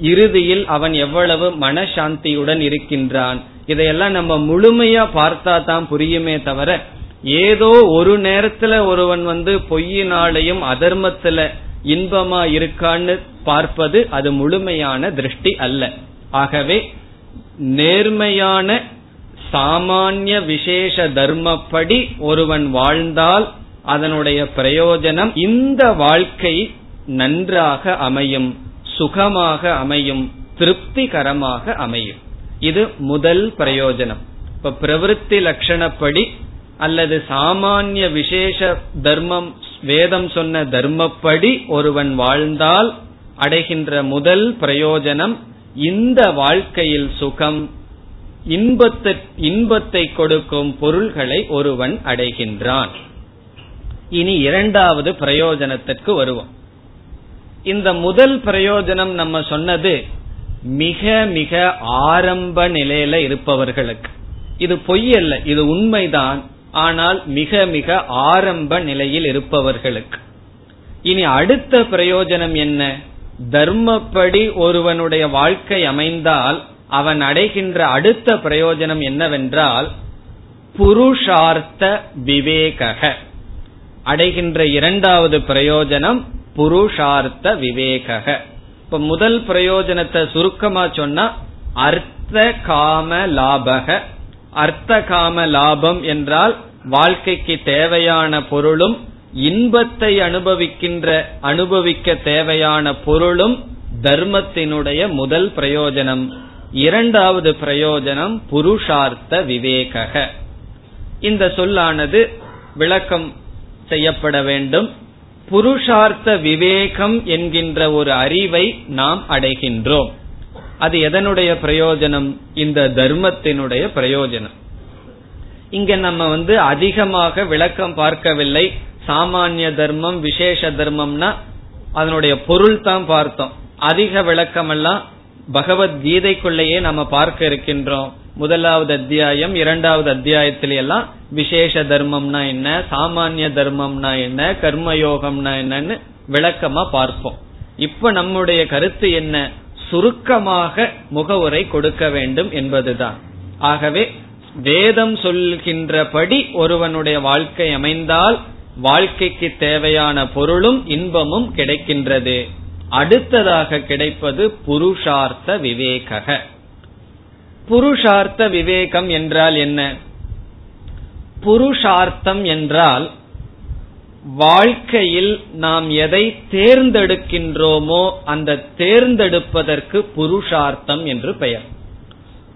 இறுதியில் அவன் எவ்வளவு மனசாந்தியுடன் இருக்கின்றான்? இதையெல்லாம் நம்ம முழுமையா பார்த்தா தான் புரியுமே தவிர ஏதோ ஒரு நேரத்துல ஒருவன் வந்து பொய்யினாலையும் அதர்மத்துல இன்பமா இருக்கான்னு பார்ப்பது அது முழுமையான திருஷ்டி அல்ல. ஆகவே நேர்மையான சாமானிய விசேஷ தர்மப்படி ஒருவன் வாழ்ந்தால் அதனுடைய பிரயோஜனம் இந்த வாழ்க்கை நன்றாக அமையும். சுகமாக அமையும் திருப்திகரமாக அமையும். இது முதல் பிரயோஜனம். இப்ப பிரவருத்தி லட்சணப்படி அல்லது சாமானிய விசேஷ தர்மம் வேதம் சொன்ன தர்மப்படி ஒருவன் வாழ்ந்தால் அடைகின்ற முதல் பிரயோஜனம் இந்த வாழ்க்கையில் சுகம். இன்பத்தை இன்பத்தை கொடுக்கும் பொருள்களை ஒருவன் அடைகின்றான். இனி இரண்டாவது பிரயோஜனத்திற்கு வருவோம். இந்த முதல் பிரயோஜனம் நம்ம சொன்னது மிக மிக ஆரம்ப நிலையில இருப்பவர்களுக்கு. இது பொய் அல்ல இது உண்மைதான். ஆனால் மிக மிக ஆரம்ப நிலையில் இருப்பவர்களுக்கு. இனி அடுத்த பிரயோஜனம் என்ன? தர்மப்படி ஒருவனுடைய வாழ்க்கை அமைந்தால் அவன் அடைகின்ற அடுத்த பிரயோஜனம் என்னவென்றால் புருஷார்த்த விவேக அடைகின்ற இரண்டாவது பிரயோஜனம் புருஷார்த்த விவேக இப்ப முதல் பிரயோஜனத்தை சுருக்கமா சொன்னா அர்த்த காம லாபக. அர்த்த காம லாபம் என்றால் வாழ்க்கைக்கு தேவையான பொருளும் இன்பத்தை அனுபவிக்கின்ற அனுபவிக்க தேவையான பொருளும் தர்மத்தினுடைய முதல் பிரயோஜனம். இரண்டாவது பிரயோஜனம் புருஷார்த்த விவேக இந்த சொல்லானது விளக்கம் செய்யப்பட வேண்டும். புருஷார்த்த விவேகம் என்கின்ற ஒரு அறிவை நாம் அடைகின்றோம். அது எதனுடைய பிரயோஜனம்? இந்த தர்மத்தினுடைய பிரயோஜனம். இங்க நம்ம வந்து அதிகமாக விளக்கம் பார்க்கவில்லை. சாமானிய தர்மம் விசேஷ தர்மம்னா அதனுடைய பொருள் தான் பார்த்தோம். அதிக விளக்கம் எல்லாம் பகவத்கீதைக்குள்ளேயே நம்ம பார்க்க இருக்கின்றோம். முதலாவது அத்தியாயம் இரண்டாவது அத்தியாயத்தில எல்லாம் விசேஷ தர்மம்னா என்ன சாமானிய தர்மம்னா என்ன கர்மயோகம்னா என்னன்னு விளக்கமா பார்ப்போம். இப்ப நம்முடைய கருத்து என்ன? சுருக்கமாக முகவுரை கொடுக்க வேண்டும் என்பதுதான். ஆகவே வேதம் சொல்கின்றபடி ஒருவனுடைய வாழ்க்கை அமைந்தால் வாழ்க்கைக்கு தேவையான பொருளும் இன்பமும் கிடைக்கின்றது. அடுத்ததாக கிடைப்பது புருஷார்த்த விவேகக. புருஷார்த்த விவேகம் என்றால் என்ன? புருஷார்த்தம் என்றால் வாழ்க்கையில் நாம் எதை தேர்ந்தெடுக்கின்றோமோ அந்த தேர்ந்தெடுப்பதற்கு புருஷார்த்தம் என்று பெயர்.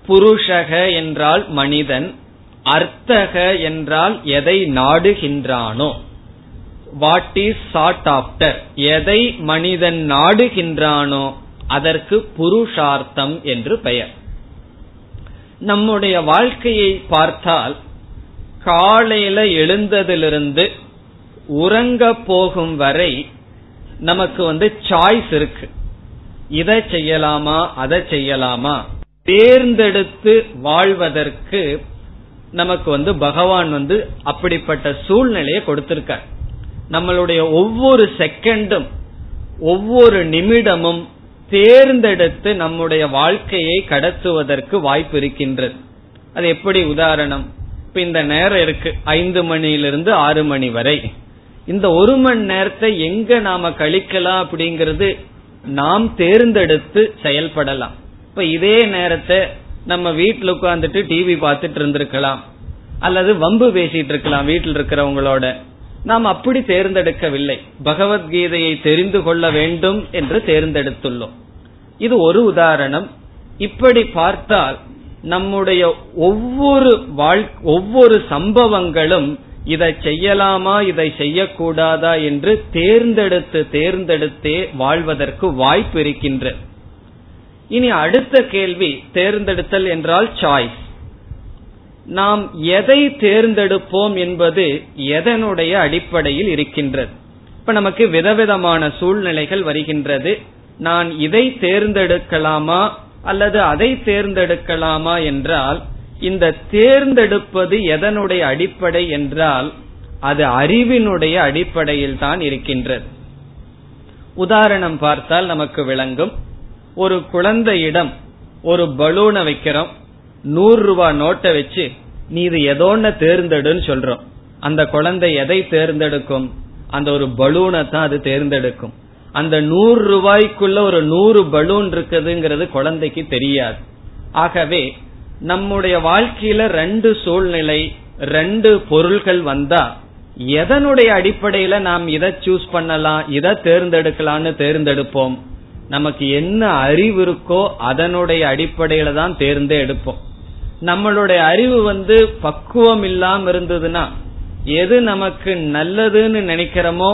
புருஷக என்றால் மனிதன் அர்த்தக என்றால் எதை நாடுகின்றானோ. வாட் இஸ் சாட் ஆப்டர் எதை மனிதன் நாடுகின்றானோ அதற்கு புருஷார்த்தம் என்று பெயர். நம்முடைய வாழ்க்கையை பார்த்தால் காலையில எழுந்ததிலிருந்து உறங்க போகும் வரை நமக்கு வந்து சாய்ஸ் இருக்கு. இதை செய்யலாமா அதை செய்யலாமா? தேர்ந்தெடுத்து வாழ்வதற்கு நமக்கு வந்து பகவான் வந்து அப்படிப்பட்ட சூழ்நிலையை கொடுத்திருக்கார். நம்மளுடைய ஒவ்வொரு செகண்டும் ஒவ்வொரு நிமிடமும் தேர்ந்தெடுத்து நம்முடைய வாழ்க்கையை கடத்துவதற்கு வாய்ப்பு இருக்கின்றது. அது எப்படி உதாரணம்? இப்ப இந்த நேரம் இருக்கு. ஐந்து மணியிலிருந்து ஆறு மணி வரை. இந்த ஒரு மணி நேரத்தை எங்க நாம கழிக்கலாம் அப்படிங்கறது நாம் தேர்ந்தெடுத்து செயல்படலாம். இப்ப இதே நேரத்தை நம்ம வீட்டுல உட்காந்துட்டு டிவி பார்த்துட்டு இருந்திருக்கலாம். அல்லது வம்பு பேசிட்டு இருக்கலாம் வீட்டில் இருக்கிறவங்களோட. நாம் அப்படி தேர்ந்தெடுக்கவில்லை. பகவத்கீதையை தெரிந்து கொள்ள வேண்டும் என்று தேர்ந்தெடுத்துள்ளோம். இது ஒரு உதாரணம். இப்படி பார்த்தால் நம்முடைய ஒவ்வொரு வாழ் ஒவ்வொரு சம்பவங்களும் இதை செய்யலாமா இதை செய்யக்கூடாதா என்று தேர்ந்தெடுத்து தேர்ந்தெடுத்தே வாழ்வதற்கு வாய்ப்பு இருக்கின்றது இனி அடுத்த கேள்வி தேர்ந்தெடுத்தல் என்றால் சாய்ஸ் நாம் எதை தேர்ந்தெடுப்போம் என்பது எதனுடைய அடிப்படையில் இருக்கின்றது? இப்ப நமக்கு விதவிதமான சூழ்நிலைகள் வருகின்றது. நான் இதை தேர்ந்தெடுக்கலாமா அல்லது அதை தேர்ந்தெடுக்கலாமா என்றால் இந்த தேர்ந்தெடுப்பது எதனுடைய அடிப்படை என்றால் அது அறிவினுடைய அடிப்படையில் தான் இருக்கின்றது. உதாரணம் பார்த்தால் நமக்கு விளங்கும். ஒரு குழந்தையிடம் ஒரு பலூனை வைக்கிறோம். நூறு ரூபாய் நோட்டை வச்சு நீ இது எதோன்னு தேர்ந்தெடுன்னு சொல்றோம். அந்த குழந்தை எதை தேர்ந்தெடுக்கும்? அந்த ஒரு பலூனை தான் அது தேர்ந்தெடுக்கும். அந்த நூறு ரூபாய்க்குள்ள ஒரு நூறு பலூன் இருக்குதுங்கிறது குழந்தைக்கு தெரியாது. ஆகவே நம்முடைய வாழ்க்கையில ரெண்டு சூழ்நிலை ரெண்டு பொருள்கள் வந்தா எதனுடைய அடிப்படையில நாம் இதை சூஸ் பண்ணலாம் இதை தேர்ந்தெடுக்கலாம்னு தேர்ந்தெடுப்போம்? நமக்கு என்ன அறிவு இருக்கோ அதனுடைய அடிப்படையில தான் தேர்ந்தே எடுப்போம். நம்மளுடைய அறிவு வந்து பக்குவம் இல்லாம இருந்ததுன்னா எது நமக்கு நல்லதுன்னு நினைக்கிறோமோ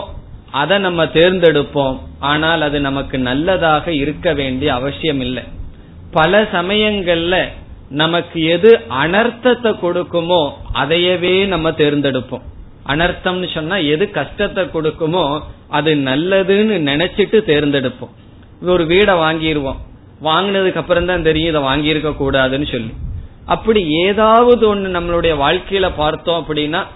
அதை நம்ம தேர்ந்தெடுப்போம். ஆனால் அது நமக்கு நல்லதாக இருக்க வேண்டிய அவசியம் இல்லை. பல சமயங்கள்ல நமக்கு எது அனர்த்தத்தை கொடுக்குமோ அதையவே நம்ம தேர்ந்தெடுப்போம். அனர்த்தம்னு சொன்னா எது கஷ்டத்தை கொடுக்குமோ அது நல்லதுன்னு நினைச்சிட்டு தேர்ந்தெடுப்போம். ஒரு வீடை வாங்கிடுவோம் வாங்கினதுக்கு அப்புறம் தான் தெரியும் இதை வாங்கியிருக்க கூடாதுன்னு சொல்லி. அப்படி ஏதாவது ஒண்ணு நம்மளுடைய வாழ்க்கையில பார்த்தோம் அப்படின்னா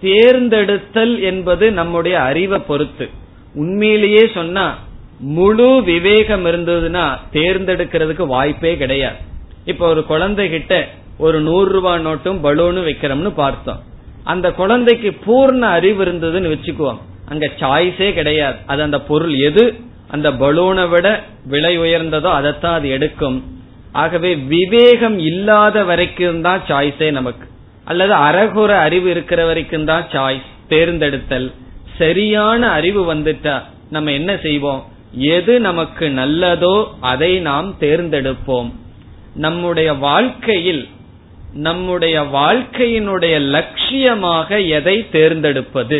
தேர்ந்தெடுத்தல் என்பது நம்முடைய அறிவை பொறுத்து. உண்மையிலேயே சொன்னா முழு விவேகம் இருந்ததுன்னா தேர்ந்தெடுக்கிறதுக்கு வாய்ப்பே கிடையாது. இப்ப ஒரு குழந்தை கிட்ட ஒரு நூறு ரூபாய் நோட்டும் பலூனும் வைக்கிறோம்னு பார்த்தோம். அந்த குழந்தைக்கு பூர்ண அறிவு இருந்ததுன்னு வச்சுக்குவோம். அங்க சாய்ஸே கிடையாது. அது அந்த பொருள் எது? அந்த பலூனை விட விலை உயர்ந்ததோ அதைத்தான் அது எடுக்கும். ஆகவே விவேகம் இல்லாத வரைக்கும் தான் சாய்ஸே நமக்கு. அல்லது அறகுற அறிவு இருக்கிற வரைக்கும் தான் சாய்ஸ் தேர்ந்தெடுத்தல். சரியான அறிவு வந்துட்டா நம்ம என்ன செய்வோம்? எது நமக்கு நல்லதோ அதை நாம் தேர்ந்தெடுப்போம். நம்முடைய வாழ்க்கையில் நம்முடைய வாழ்க்கையினுடைய லட்சியமாக எதை தேர்ந்தெடுப்பது?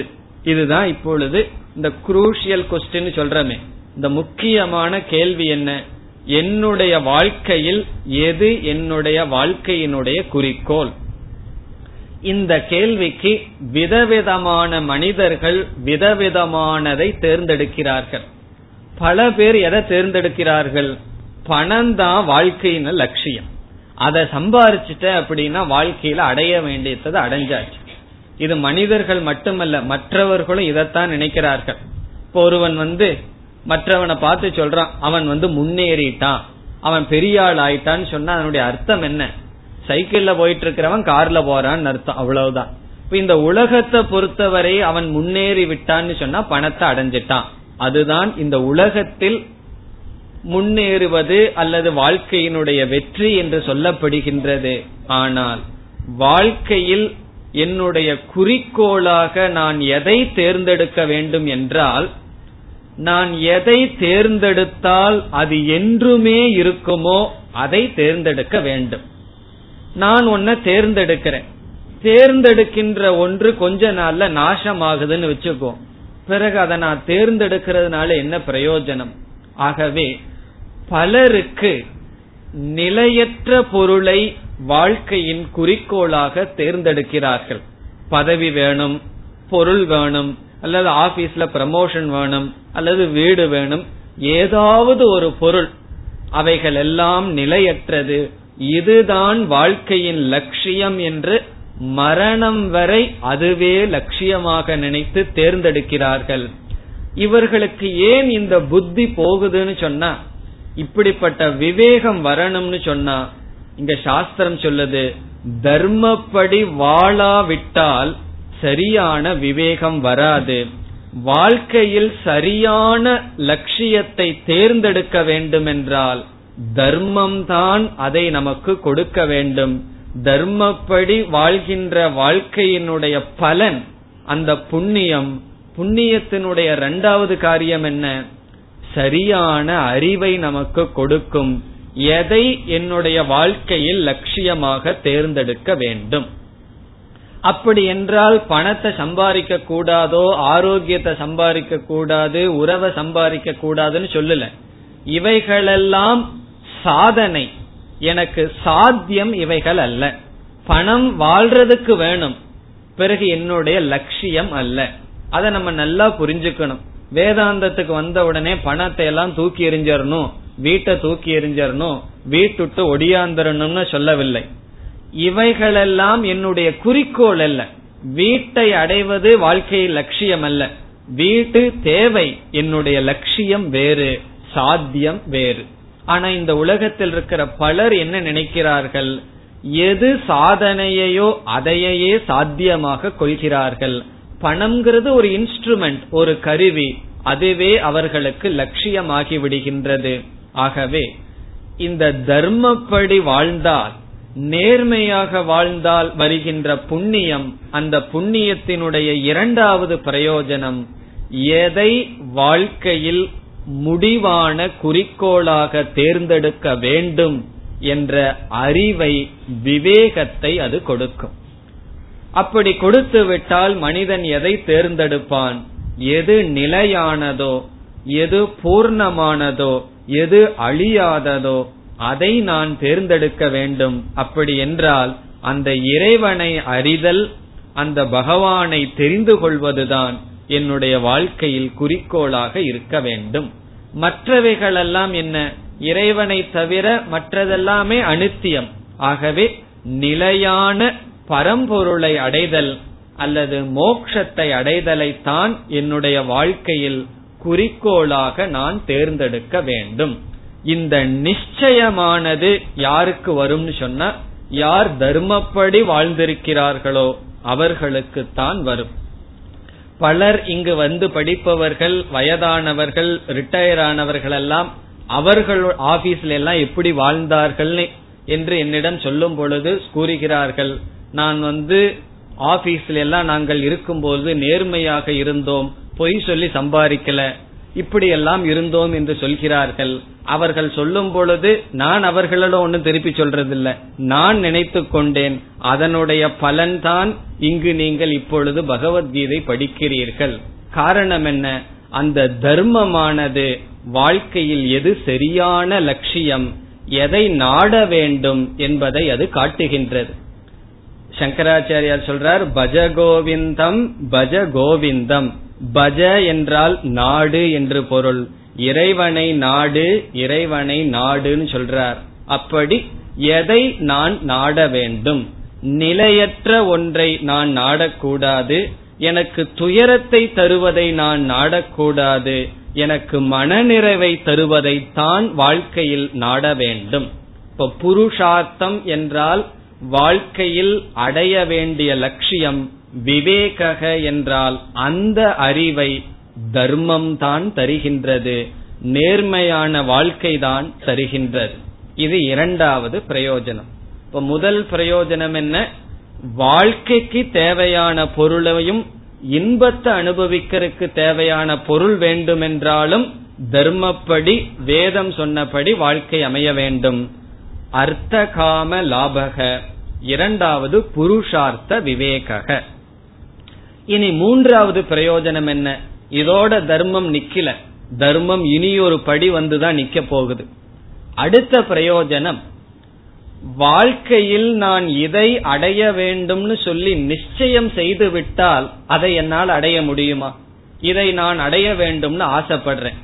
இதுதான் இப்பொழுது இந்த குரூஷியல் கொஸ்டின் சொல்றமே. இந்த முக்கியமான கேள்வி என்ன? என்னுடைய வாழ்க்கையில் எது என்னுடைய வாழ்க்கையினுடைய குறிக்கோள்? இந்த கேள்விக்கு விதவிதமான மனிதர்கள் விதவிதமானதை தேர்ந்தெடுக்கிறார்கள். பல பேர் எதை தேர்ந்தெடுக்கிறார்கள்? பணம் தான் வாழ்க்கையின் லட்சியம். அதை சம்பாரிச்சுட்ட அப்படின்னா வாழ்க்கையில அடைய வேண்டியது அடைஞ்சாச்சு. இது மனிதர்கள் மட்டுமல்ல மற்றவர்களும் இதைத்தான் நினைக்கிறார்கள். இப்போ ஒருவன் வந்து மற்றவனை பார்த்து சொல்றான் அவன் வந்து முன்னேறிட்டான். அவன் பெரிய ஆள் ஆயிட்டான்னு சொன்னா அதனுடைய அர்த்தம் என்ன? சைக்கிள்ல போயிட்டு இருக்கிறவன் கார்ல போறான்னு அர்த்தம் அவ்வளவுதான். இப்ப இந்த உலகத்தை பொறுத்தவரை அவன் முன்னேறி விட்டான்னு சொன்னா பணத்தை அடைஞ்சிட்டான். அதுதான் இந்த உலகத்தில் முன்னேறுவது அல்லது வாழ்க்கையினுடைய வெற்றி என்று சொல்லப்படுகின்றது. ஆனால் வாழ்க்கையில் என்னுடைய குறிக்கோளாக நான் எதை தேர்ந்தெடுக்க வேண்டும் என்றால் நான் எதை தேர்ந்தெடுத்தால் அது என்றுமே இருக்குமோ அதை தேர்ந்தெடுக்க வேண்டும். நான் ஒன்ன தேர்ந்தெடுக்கிறேன். தேர்ந்தெடுக்கின்ற ஒன்று கொஞ்ச நாள்ல நாசமாகுதுன்னு வச்சுக்கோ பிறகு அதை நான் தேர்ந்தெடுக்கிறதுனால என்ன பிரயோஜனம்? ஆகவே பலருக்கு நிலையற்ற பொருளை வாழ்க்கையின் குறிக்கோளாக தேர்ந்தெடுக்கிறார்கள். பதவி வேணும் பொருள் வேணும் அல்லது ஆபீஸ்ல ப்ரமோஷன் வேணும் அல்லது வீடு வேணும் ஏதாவது ஒரு பொருள் அவைகள் எல்லாம் நிலையற்றது. இதுதான் வாழ்க்கையின் லட்சியம் என்று மரணம் வரை அதுவே லட்சியமாக நினைத்து தேர்ந்தெடுக்கிறார்கள். இவர்களுக்கு ஏன் இந்த புத்தி போகுதுன்னு சொன்னா இப்படிப்பட்ட விவேகம் வரணும்னு சொன்னா இங்க சாஸ்திரம் சொல்லுது தர்மப்படி வாழாவிட்டால் சரியான விவேகம் வராது. வாழ்க்கையில் சரியான லட்சியத்தை தேர்ந்தெடுக்க வேண்டுமென்றால் தர்மம் தான் அதை நமக்கு கொடுக்க வேண்டும். தர்மப்படி வாழ்கின்ற வாழ்க்கையினுடைய பலன் அந்த புண்ணியம் புண்ணியத்தினுடைய இரண்டாவது காரியம் என்ன? சரியான அறிவை நமக்கு கொடுக்கும். எதை என்னுடைய வாழ்க்கையில் லட்சியமாக தேர்ந்தெடுக்க வேண்டும்? அப்படி என்றால் பணத்தை சம்பாதிக்க கூடாதோ ஆரோக்கியத்தை சம்பாதிக்க கூடாது உறவை சம்பாதிக்க கூடாதுன்னு சொல்லல. இவைகளெல்லாம் சாதனை. எனக்கு சாத்தியம் இவைகள் அல்ல. பணம் வாழ்றதுக்கு வேணும். பிறகு என்னுடைய லட்சியம் அல்ல. அதை நம்ம நல்லா புரிஞ்சுக்கணும். வேதாந்தத்துக்கு வந்த உடனே பணத்தை எல்லாம் தூக்கி எறிஞ்சிடணும் வீட்டை தூக்கி எறிஞ்சிடணும் வீட்டுட்டு ஒடியாந்திரணும்னு சொல்லவில்லை. இவைகளெல்லாம் என்னுடைய குறிக்கோள் அல்ல. வீட்டை அடைவது வாழ்க்கையில் லட்சியம் அல்ல. வீட்டு தேவை என்னுடைய லட்சியம் வேறு சாத்தியம் வேறு. ஆனா இந்த உலகத்தில் இருக்கிற பலர் என்ன நினைக்கிறார்கள்? எது சாதனையையோ அதையே சாத்தியமாக கொள்கிறார்கள். பணம்ங்கிறது ஒரு இன்ஸ்ட்ருமெண்ட் ஒரு கருவி. அதுவே அவர்களுக்கு லட்சியமாகி விடுகின்றது. ஆகவே இந்த தர்மப்படி வாழ்ந்தால் நேர்மையாக வாழ்ந்தால் வருகின்ற புண்ணியம் அந்த புண்ணியத்தினுடைய இரண்டாவது பிரயோஜனம் எதை வாழ்க்கையில் முடிவான குறிக்கோளாக தேர்ந்தெடுக்க வேண்டும் என்ற அறிவை விவேகத்தை அது கொடுக்கும். அப்படி கொடுத்து விட்டால் மனிதன் எதை தேர்ந்தெடுப்பான்? எது நிலையானதோ எது பூர்ணமானதோ எது அழியாததோ அதை நான் தேர்ந்தெடுக்க வேண்டும். அப்படி என்றால் அந்த இறைவனை அறிதல் அந்த பகவானை தெரிந்து கொள்வதுதான் என்னுடைய வாழ்க்கையில் குறிக்கோளாக இருக்க வேண்டும். மற்றவைகளெல்லாம் என்ன? இறைவனை தவிர மற்றதெல்லாமே அனித்தியம். ஆகவே நிலையான பரம்பொருளை அடைதல் அல்லது மோக்ஷத்தை அடைதலைத்தான் என்னுடைய வாழ்க்கையில் குறிக்கோளாக நான் தேர்ந்தெடுக்க வேண்டும். இந்த நிச்சயமானது யாருக்கு வரும்னு சொன்னா யார் தர்மப்படி வாழ்ந்திருக்கிறார்களோ அவர்களுக்குத்தான் வரும். பலர் இங்கு வந்து படிப்பவர்கள் வயதானவர்கள் ரிட்டையர் ஆனவர்கள் எல்லாம் அவர்கள் ஆபீஸ்ல எல்லாம் எப்படி வாழ்ந்தார்கள் என்று என்னிடம் சொல்லும் பொழுது கூறுகிறார்கள். நான் வந்து ஆபீஸ்ல எல்லாம் நாங்கள் இருக்கும்போது நேர்மையாக இருந்தோம் பொய் சொல்லி சம்பாதிக்கல இப்படி எல்லாம் இருந்தோம் என்று சொல்கிறார்கள். அவர்கள் சொல்லும் பொழுது நான் அவர்களிடம் ஒன்னும் திருப்பி சொல்றதில்ல. நான் நினைத்து கொண்டேன் அதனுடைய பலன்தான் இங்கு நீங்கள் இப்பொழுது பகவத்கீதை படிக்கிறீர்கள். காரணம் என்ன? அந்த தர்மமானது வாழ்க்கையில் எது சரியான லட்சியம் எதை நாட வேண்டும் என்பதை அது காட்டுகின்றது. சங்கராச்சாரியார் சொல்றார் பஜ கோவிந்தம் பஜ கோவிந்தம். பஜ என்றால் நாடு என்று பொருள். இறைவனை நாடு இறைவனை நாடுன்னு சொல்றார். அப்படி எதை நான் நாட வேண்டும்? நிலையற்ற ஒன்றை நான் நாடக்கூடாது. எனக்கு துயரத்தை தருவதை நான் நாடக்கூடாது. எனக்கு மனநிறைவை தருவதை தான் வாழ்க்கையில் நாட வேண்டும். இப்ப புருஷார்த்தம் என்றால் வாழ்க்கையில் அடைய வேண்டிய லட்சியம் விவேக என்றால் அந்த அறிவை தர்மம் தான் தருகின்றது. நேர்மையான வாழ்க்கை தான் தருகின்றது. இது இரண்டாவது பிரயோஜனம். இப்ப முதல் பிரயோஜனம் என்ன? வாழ்க்கைக்கு தேவையான பொருளையும் இன்பத்தை அனுபவிக்கிறதுக்கு தேவையான பொருள் வேண்டுமென்றாலும் தர்மப்படி வேதம் சொன்னபடி வாழ்க்கை அமைய வேண்டும். அர்த்த காம லாபக. இரண்டாவது புருஷார்த்த விவேக இனி மூன்றாவது பிரயோஜனம் என்ன? இதோட தர்மம் நிக்கல. தர்மம் இனி ஒரு படி வந்துதான் நிக்க போகுது. அடுத்த பிரயோஜனம் வாழ்க்கையில் நான் இதை அடைய வேண்டும்னு சொல்லி நிச்சயம் செய்து விட்டால் அதை என்னால் அடைய முடியுமா? இதை நான் அடைய வேண்டும்னு ஆசைப்படுறேன்.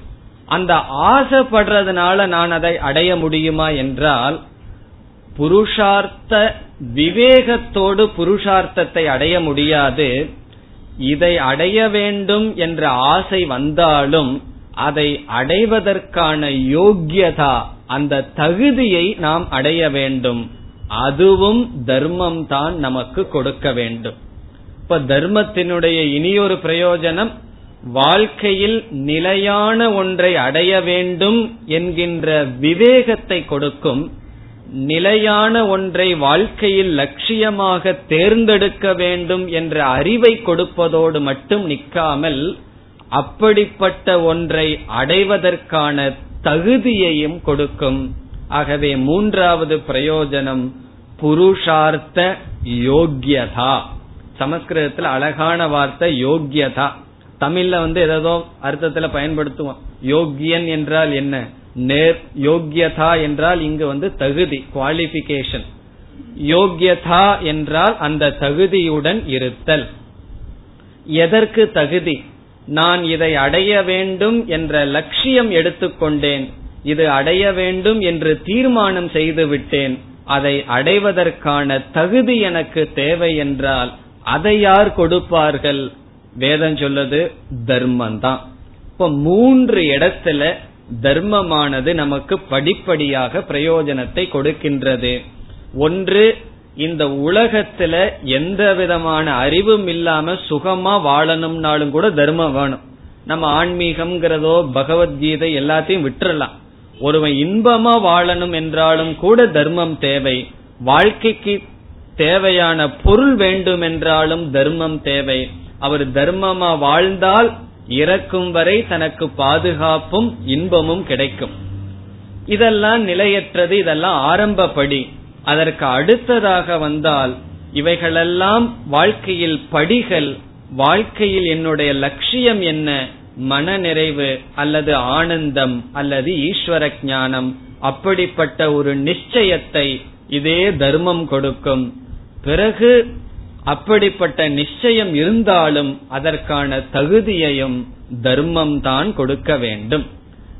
அந்த ஆசைப்படுறதுனால நான் அதை அடைய முடியுமா என்றால் புருஷார்த்த விவேகத்தோடு புருஷார்த்தத்தை அடைய முடியாது. இதை அடைய வேண்டும் என்ற ஆசை வந்தாலும் அதை அடைவதற்கான யோக்கியதா அந்த தகுதியை நாம் அடைய வேண்டும். அதுவும் தர்மம் தான் நமக்கு கொடுக்க வேண்டும். இப்ப தர்மத்தினுடைய இனியொரு பிரயோஜனம் வாழ்க்கையில் நிலையான ஒன்றை அடைய வேண்டும் என்கின்ற விவேகத்தை கொடுக்கும் நிலையான ஒன்றை வாழ்க்கையில் லட்சியமாக தேர்ந்தெடுக்க வேண்டும் என்ற அறிவை கொடுப்பதோடு மட்டும் நிற்காமல் அப்படிப்பட்ட ஒன்றை அடைவதற்கான தகுதியையும் கொடுக்கும். ஆகவே மூன்றாவது பிரயோஜனம் புருஷார்த்த யோக்கியதா சமஸ்கிருதத்துல அழகான வார்த்தை யோக்கியதா தமிழ்ல வந்து ஏதோ அர்த்தத்துல பயன்படுத்துவோம். யோக்கியன் என்றால் என்ன? நேர் யோக்கியதா என்றால் இங்கு வந்து தகுதி குவாலிபிகேஷன் யோக்கியதா என்றால் அந்த தகுதியுடன் இருத்தல். எதற்கு தகுதி? நான் இதை அடைய வேண்டும் என்ற லட்சியம் எடுத்துக்கொண்டேன். இது அடைய வேண்டும் என்று தீர்மானம் செய்து விட்டேன். அதை அடைவதற்கான தகுதி எனக்கு தேவை என்றால் அதை யார் கொடுப்பார்கள்? வேதம் சொல்லுது தர்மம் தான் இப்ப மூன்று இடத்துல தர்மமானது நமக்கு படிப்படியாக பிரயோஜனத்தை கொடுக்கின்றது. ஒன்று இந்த உலகத்துல எந்த விதமான அறிவும் இல்லாம சுகமா வாழணும்னாலும் கூட தர்மம் வேணும். நம்ம ஆன்மீகம்ங்கிறதோ பகவத்கீதை எல்லாத்தையும் விட்டுறலாம். ஒருவன் இன்பமா வாழணும் என்றாலும் கூட தர்மம் தேவை. வாழ்க்கைக்கு தேவையான பொருள் வேண்டும் என்றாலும் தர்மம் தேவை. அவர் தர்மமா வாழ்ந்தால் இறக்கும் வரை தனக்கு பாதுகாப்பும் இன்பமும் கிடைக்கும். இதெல்லாம் நிலையற்றது இதெல்லாம் ஆரம்பப்படி. அதற்கு அடுத்ததாக வந்தால் இவைகளெல்லாம் வாழ்க்கையில் படிகள் வாழ்க்கையில் என்னுடைய லட்சியம் என்ன மன நிறைவு அல்லது ஆனந்தம் அல்லது ஈஸ்வர ஞானம் அப்படிப்பட்ட ஒரு நிச்சயத்தை இதே தர்மம் கொடுக்கும். பிறகு அப்படிப்பட்ட நிச்சயம் இருந்தாலும் அதற்கான தகுதியையும் தர்மம் தான் கொடுக்க வேண்டும்.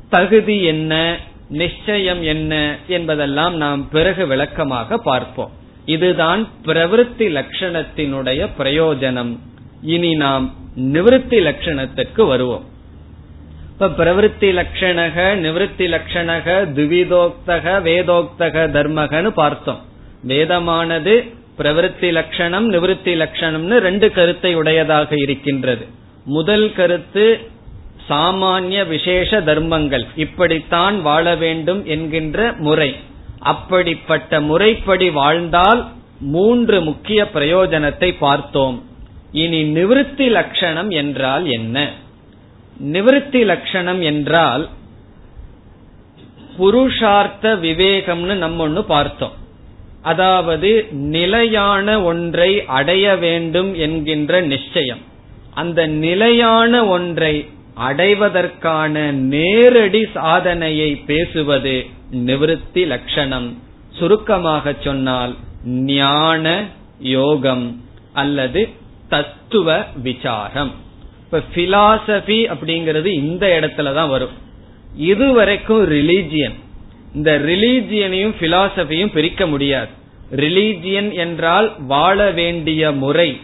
தகுதி என்ன நிச்சயம் என்ன என்பதெல்லாம் நாம் பிறகு விளக்கமாக பார்ப்போம். இதுதான் பிரவருத்தி லட்சணத்தினுடைய பிரயோஜனம். இனி நாம் நிவிருத்தி லட்சணத்துக்கு வருவோம். இப்ப பிரவருத்தி லட்சணக நிவிருத்தி லட்சணக துவிதோக்தக வேதோக்தக தர்மகன்னு பார்த்தோம். வேதமானது பிரவருத்தி லட்சணம் நிவிருத்தி லட்சணம்னு ரெண்டு கருத்தை உடையதாக இருக்கின்றது. முதல் கருத்து சாமானிய விசேஷ தர்மங்கள். இப்படித்தான் வாழ வேண்டும் என்கின்ற முறை. அப்படிப்பட்ட முறைப்படி வாழ்ந்தால் மூன்று முக்கிய பிரயோஜனத்தை பார்த்தோம். இனி நிவிருத்தி லட்சணம் என்றால் என்ன? நிவிருத்தி லட்சணம் என்றால் புருஷார்த்த விவேகம்னு நம்ம ஒன்னு பார்த்தோம். அதாவது நிலையான ஒன்றை அடைய வேண்டும் என்கின்ற நிச்சயம். அந்த நிலையான ஒன்றை அடைவதற்கான நேரடி சாதனையை பேசுவது நிவிருத்தி லட்சணம். சுருக்கமாக சொன்னால் ஞான யோகம் அல்லது தத்துவ விசாரம். இப்ப பிலாசபி அப்படிங்கிறது இந்த இடத்துல தான் வரும். இதுவரைக்கும் ரிலீஜியன் இந்த ரிலீஜியனையும் பிலாசபியும் பிரிக்க முடியாது. ரிலீஜியன் என்றால் வாழ வேண்டிய முறை.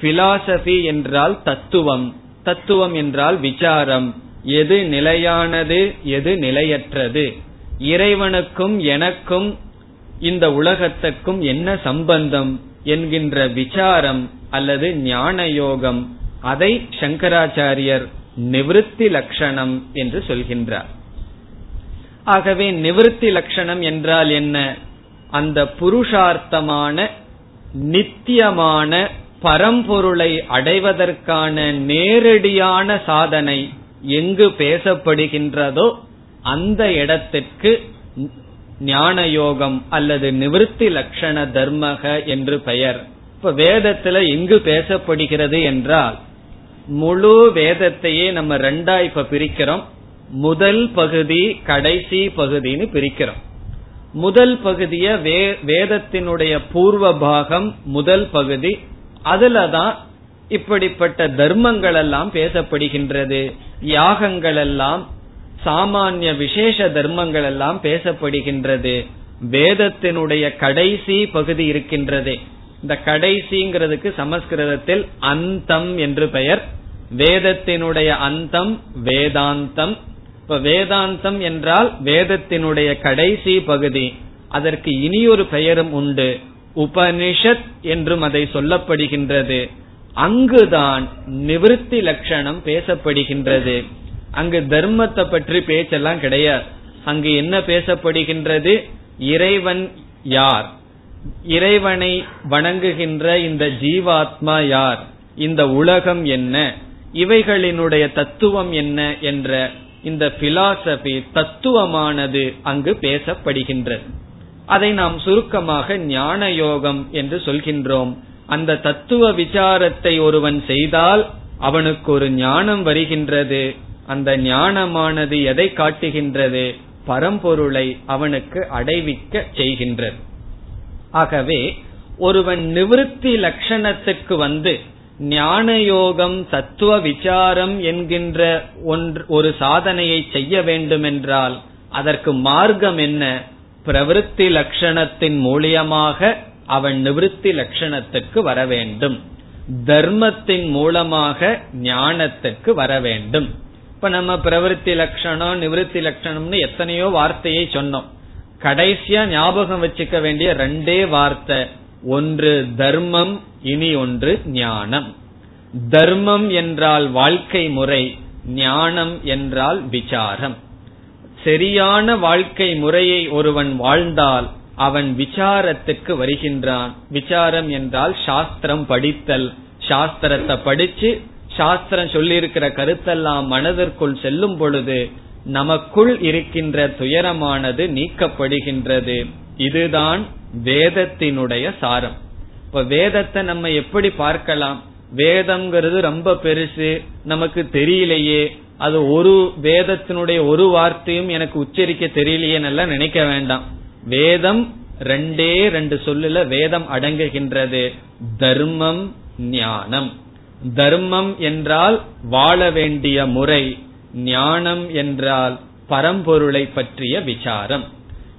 பிலாசபி என்றால் தத்துவம். தத்துவம் என்றால் விசாரம். எது நிலையானது எது நிலையற்றது. இறைவனுக்கும் எனக்கும் இந்த உலகத்துக்கும் என்ன சம்பந்தம் என்கின்ற விசாரம் அல்லது ஞான யோகம் அதை சங்கராச்சாரியர் நிவிருத்தி லட்சணம் என்று சொல்கின்றார். ஆகவே நிவிருத்தி லட்சணம் என்றால் என்ன? அந்த புருஷார்த்தமான நித்தியமான பரம்பொருளை அடைவதற்கான நேரடியான சாதனை எங்கு பேசப்படுகின்றதோ அந்த இடத்திற்கு ஞான யோகம் அல்லது நிவிருத்தி லட்சண தர்மக என்று பெயர். இப்ப வேதத்துல எங்கு பேசப்படுகிறது என்றால் முழு வேதத்தையே நம்ம ரெண்டா இப்ப பிரிக்கிறோம். முதல் பகுதி கடைசி பகுதின்னு பிரிக்கிறோம். முதல் பகுதிய வே வேதத்தினுடைய பூர்வ பாகம் முதல் பகுதி அதுலதான் இப்படிப்பட்ட தர்மங்கள் எல்லாம் பேசப்படுகின்றது. யாகங்கள் எல்லாம் சாமானிய விசேஷ தர்மங்கள் எல்லாம் பேசப்படுகின்றது. வேதத்தினுடைய கடைசி பகுதி இருக்கின்றதே. இந்த கடைசிங்கிறதுக்கு சமஸ்கிருதத்தில் அந்தம் என்று பெயர். வேதத்தினுடைய அந்தம் வேதாந்தம் இப்ப வேதாந்தம் என்றால் வேதத்தினுடைய கடைசி பகுதி. அதற்கு இனியொரு பெயரும் உண்டு. உபனிஷத் என்றும் அதை சொல்லப்படுகின்றது. அங்குதான் நிவிருத்தி லட்சணம் பேசப்படுகின்றது. அங்கு தர்மத்தை பற்றி பேச்செல்லாம் கிடையாது. அங்கு என்ன பேசப்படுகின்றது? இறைவன் யார்? இறைவனை வணங்குகின்ற இந்த ஜீவாத்மா யார்? இந்த உலகம் என்ன? இவைகளினுடைய தத்துவம் என்ன? என்ற இந்த பிலாசபி தத்துவமானது அங்கு பேசப்படுகின்றது. அதை நாம் சுருக்கமாக ஞான யோகம் என்று சொல்கின்றோம். அந்த தத்துவ விசாரத்தை ஒருவன் செய்தால் அவனுக்கு ஒரு ஞானம் வருகின்றது. அந்த ஞானமானது எதை காட்டுகின்றது? பரம்பொருளை அவனுக்கு அடைவிக்க செய்கின்றது. ஆகவே ஒருவன் நிவிருத்தி லட்சணத்துக்கு வந்து ஞான யோகம் தத்துவ விசாரம் என்கின்ற ஒன்று ஒரு சாதனையை செய்ய வேண்டுமென்றால் அதற்கு மார்க்கம் என்ன? பிரவருத்தி லட்சணத்தின் மூலியமாக அவன் நிவிருத்தி லட்சணத்துக்கு வர வேண்டும். தர்மத்தின் மூலமாக ஞானத்துக்கு வர வேண்டும். இப்ப நம்ம பிரவருத்தி லட்சணம் நிவிருத்தி லட்சணம்னு எத்தனையோ வார்த்தையை சொன்னோம். கடைசியா ஞாபகம் வச்சுக்க வேண்டிய ரெண்டே வார்த்தை. ஒன்று தர்மம் இனி ஒன்று ஞானம். தர்மம் என்றால் வாழ்க்கை முறை ஞானம் என்றால் விசாரம். சரியான வாழ்க்கை முறையை ஒருவன் வாழ்ந்தால் அவன் விசாரத்துக்கு வருகின்றான். விசாரம் என்றால் சாஸ்திரம் படித்தல். சாஸ்திரத்தை படிச்சு சாஸ்திரம் சொல்லியிருக்கிற கருத்தெல்லாம் மனதிற்குள் செல்லும் பொழுது நமக்குள் இருக்கின்ற துயரமானது நீக்கப்படுகின்றது. இதுதான் வேதத்தினுடைய சாரம். இப்ப வேதத்தை நம்ம எப்படி பார்க்கலாம்? வேதம்ங்கிறது ரொம்ப பெருசு நமக்கு தெரியலையே. அது ஒரு வேதத்தினுடைய ஒரு வார்த்தையும் எனக்கு உச்சரிக்க தெரியலையே நினைக்க வேண்டாம். வேதம் ரெண்டே ரெண்டு சொல்லுல வேதம் அடங்குகின்றது. தர்மம் ஞானம். தர்மம் என்றால் வாழ வேண்டிய முறை ஞானம் என்றால் பரம்பொருளை பற்றிய விசாரம்.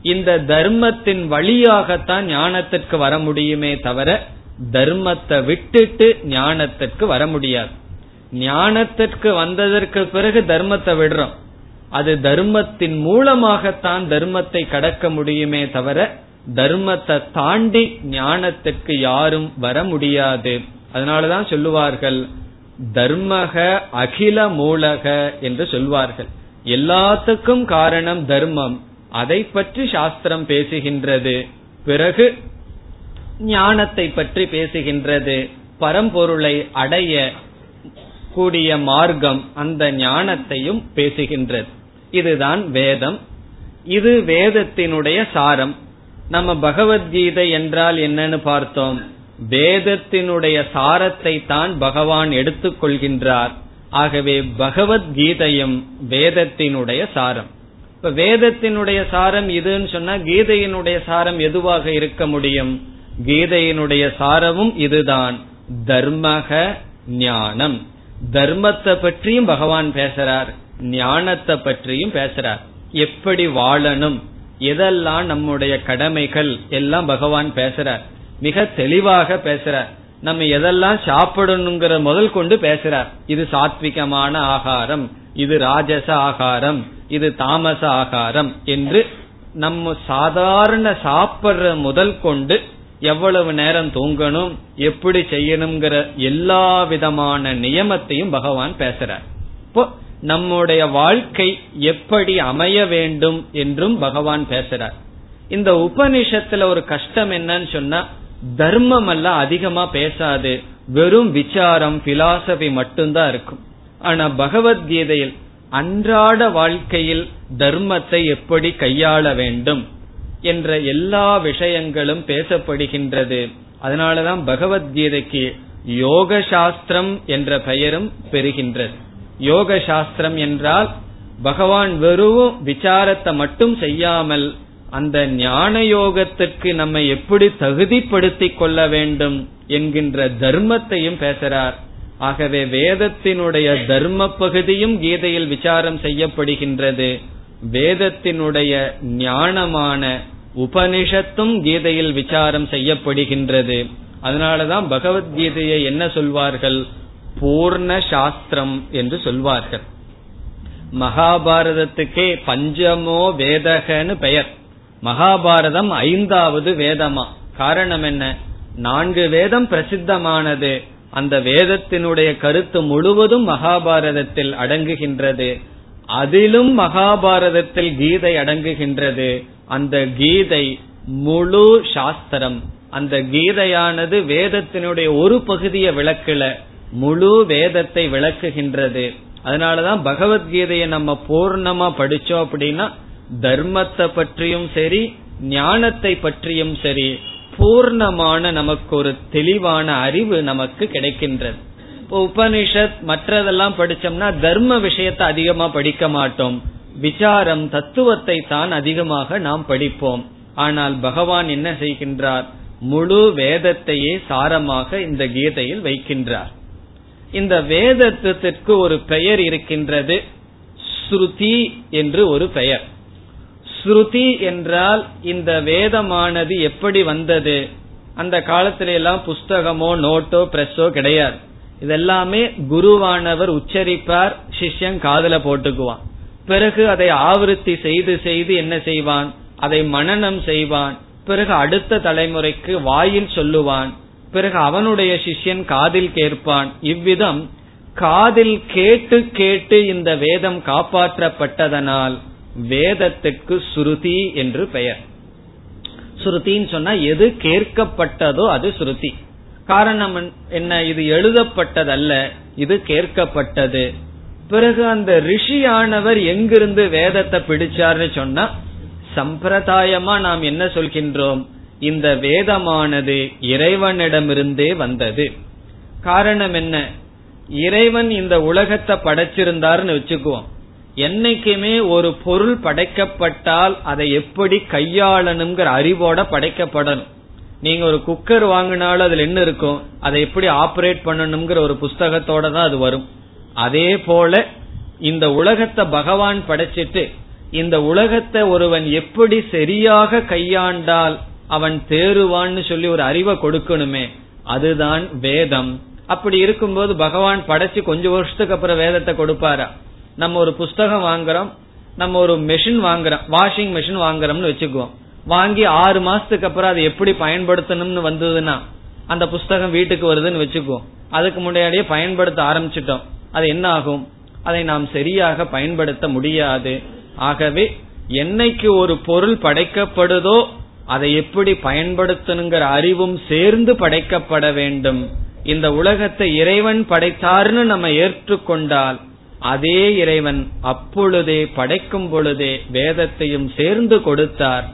இந்த தர்மத்தின் வழியாகத்தான் ஞானத்திற்கு வர முடியுமே தவிர தர்மத்தை விட்டுட்டு ஞானத்திற்கு வர முடியாது. ஞானத்திற்கு வந்ததற்கு பிறகு தர்மத்தை விடுறோம். அது தர்மத்தின் மூலமாகத்தான் தர்மத்தை கடக்க முடியுமே தவிர தர்மத்தை தாண்டி ஞானத்திற்கு யாரும் வர முடியாது. அதனாலதான் சொல்லுவார்கள் தர்மக அகில மூலக என்று சொல்வார்கள். எல்லாத்துக்கும் காரணம் தர்மம். அதை பற்றி சாஸ்திரம் பேசுகின்றது. பிறகு ஞானத்தை பற்றி பேசுகின்றது. பரம்பொருளை அடைய கூடிய மார்க்கம் அந்த ஞானத்தையும் பேசுகின்றது. இதுதான் வேதம். இது வேதத்தினுடைய சாரம். நம்ம பகவத்கீதை என்றால் என்னன்னு பார்த்தோம். வேதத்தினுடைய சாரத்தை தான் பகவான் எடுத்துக்கொள்கின்றார். ஆகவே பகவத்கீதையும் வேதத்தினுடைய சாரம். இப்ப வேதத்தினுடைய சாரம் இதுன்னு சொன்னா கீதையினுடைய சாரம் எதுவாக இருக்க முடியும்? கீதையினுடைய சாரமும் இதுதான். தர்மக ஞானம். தர்மத்தை பற்றியும் பகவான் பேசுறார். ஞானத்தை பற்றியும் பேசுறார். எப்படி வாழணும்? எதெல்லாம் நம்முடைய கடமைகள்? எல்லாம் பகவான் பேசுறார். மிக தெளிவாக பேசுறார். நம்ம எதெல்லாம் சாப்பிடணுங்கிற முதல் கொண்டு பேசுறார். இது சாத்விகமான ஆகாரம். இது ராஜச ஆகாரம். இது தாமச ஆகாரம் என்று நம்ம சாதாரண சாப்பிடுற முதல் கொண்டு எவ்வளவு நேரம் தூங்கணும் எப்படி செய்யணுங்கிற எல்லா விதமான நியமத்தையும் பகவான் பேசுறார். இப்போ நம்முடைய வாழ்க்கை எப்படி அமைய வேண்டும் என்றும் பகவான் பேசுறார். இந்த உபனிஷத்துல ஒரு கஷ்டம் என்னன்னு சொன்னா தர்மம் எல்லாம் அதிகமா பேசாது. வெறும் விசாரம் பிலாசபி மட்டும்தான் இருக்கும். ஆனா பகவத்கீதையில் அன்றாட வாழ்க்கையில் தர்மத்தை எப்படி கையாள வேண்டும் என்ற எல்லா விஷயங்களும் பேசப்படுகின்றது. அதனாலதான் பகவத்கீதைக்கு யோக சாஸ்திரம் என்ற பெயரும் பெறுகின்றது. யோக சாஸ்திரம் என்றால் பகவான் வெறும் விசாரத்தை மட்டும் செய்யாமல் அந்த ஞான யோகத்திற்கு நம்ம எப்படி தகுதிப்படுத்திக் கொள்ள வேண்டும் என்கின்ற தர்மத்தையும் பேசுறார். ஆகவே வேதத்தினுடைய தர்ம பகுதியும் கீதையில் விசாரம் செய்யப்படுகின்றது. வேதத்தினுடைய ஞானமான உபனிஷத்தும் கீதையில் விசாரம் செய்யப்படுகின்றது. அதனாலதான் பகவத்கீதையை என்ன சொல்வார்கள்? பூர்ண சாஸ்திரம் என்று சொல்வார்கள். மகாபாரதத்துக்கே பஞ்சமோ வேதகன்னு பெயர். மகாபாரதம் ஐந்தாவது வேதமா. காரணம் என்ன? நான்கு வேதம் பிரசித்தமானது. அந்த வேதத்தினுடைய கருத்து முழுவதும் மகாபாரதத்தில் அடங்குகின்றது. அதிலும் மகாபாரதத்தில் கீதை அடங்குகின்றது. அந்த கீதை முழு சாஸ்திரம். அந்த கீதையானது வேதத்தினுடைய ஒரு பகுதியை விளக்கல முழு வேதத்தை விளக்குகின்றது. அதனாலதான் பகவத்கீதையை நம்ம பூர்ணமா படிச்சோம் அப்படின்னா தர்மத்தை பற்றியும் சரி ஞானத்தை பற்றியும் சரி பூர்ணமான நமக்கு ஒரு தெளிவான அறிவு நமக்கு கிடைக்கின்றது. இப்போ உபனிஷத் மற்றதெல்லாம் படிச்சோம்னா தர்ம விஷயத்தை அதிகமா படிக்க மாட்டோம். விசாரம் தத்துவத்தை தான் அதிகமாக நாம் படிப்போம். ஆனால் பகவான் என்ன செய்கின்றார்? முழு வேதத்தையே சாரமாக இந்த கீதையில் வைக்கின்றார். இந்த வேதத்திற்கு ஒரு பெயர் இருக்கின்றது ஸ்ருதி என்று ஒரு பெயர். ஸ்ருதி என்றால் இந்த வேதமானது எப்படி வந்தது? அந்த காலத்தில எல்லாம் புஸ்தகமோ நோட்டோ பிரஸோ கிடையாது. இதெல்லாமே குருவானவர் உச்சரிப்பார் சிஷ்யன் காதல போட்டுக்குவான். பிறகு அதை ஆவருத்தி செய்து செய்து என்ன செய்வான்? அதை மனநம் செய்வான். பிறகு அடுத்த தலைமுறைக்கு வாயில் சொல்லுவான். பிறகு அவனுடைய சிஷ்யன் காதில் கேட்பான். இவ்விதம் காதில் கேட்டு கேட்டு இந்த வேதம் காப்பாற்றப்பட்டதனால் வேதத்திற்கு ஸ்ருதி என்று பெயர். ஸ்ருதின்னு சொன்னா எது கேட்கப்பட்டதோ அது ஸ்ருதி காரணம் என்ன இது எழுதப்பட்டதல்ல இது கேட்கப்பட்டது. பிறகு அந்த ரிஷியானவர் எங்கிருந்து வேதத்தை பிடிச்சார்னு சொன்னா சம்பிரதாயமா நாம் என்ன சொல்கின்றோம்? இந்த வேதமானது இறைவனிடமிருந்தே வந்தது. காரணம் என்ன? இறைவன் இந்த உலகத்தை படைச்சிருந்தாருன்னு வச்சுக்குவோம். என்னைக்குமே ஒரு பொருள் படைக்கப்பட்டால் அதை எப்படி கையாளணுங்கிற அறிவோட படைக்கப்படணும். நீங்க ஒரு குக்கர் வாங்கினாலும் அதுல என்ன இருக்கும்? அதை எப்படி ஆபரேட் பண்ணணுங்கிற ஒரு புஸ்தகத்தோட தான் அது வரும். அதே போல இந்த உலகத்தை பகவான் படைச்சிட்டு இந்த உலகத்தை ஒருவன் எப்படி சரியாக கையாண்டால் அவன் தேருவான்னு சொல்லி ஒரு அறிவை கொடுக்கணுமே அதுதான் வேதம். அப்படி இருக்கும்போது பகவான் படைச்சு கொஞ்சம் வருஷத்துக்கு அப்புறம் வேதத்தை கொடுப்பாரா? நம்ம ஒரு புஸ்தகம் வாங்குறோம் நம்ம ஒரு மெஷின் வாங்குறோம் வாஷிங் மெஷின் வாங்குறோம்னு வச்சுக்குவோம். வாங்கி ஆறு மாசத்துக்கு அப்புறம் அதை எப்படி பயன்படுத்தணும்னு வந்ததுன்னா அந்த புஸ்தகம் வீட்டுக்கு வருதுன்னு வச்சுக்குவோம். அதுக்கு முன்னாடியே பயன்படுத்த ஆரம்பிச்சிட்டோம். அது என்ன ஆகும்? அதை நாம் சரியாக பயன்படுத்த முடியாது. ஆகவே என்னைக்கு ஒரு பொருள் படைக்கப்படுதோ அதை எப்படி பயன்படுத்தணுங்கிற அறிவும் சேர்ந்து படைக்கப்பட வேண்டும். இந்த உலகத்தை இறைவன் படைத்தார்னு நம்ம ஏற்றுக்கொண்டால் அதே இறைவன் அப்பொழுதே படைக்கும் பொழுதே வேதத்தையும் சேர்ந்து கொடுத்தார்.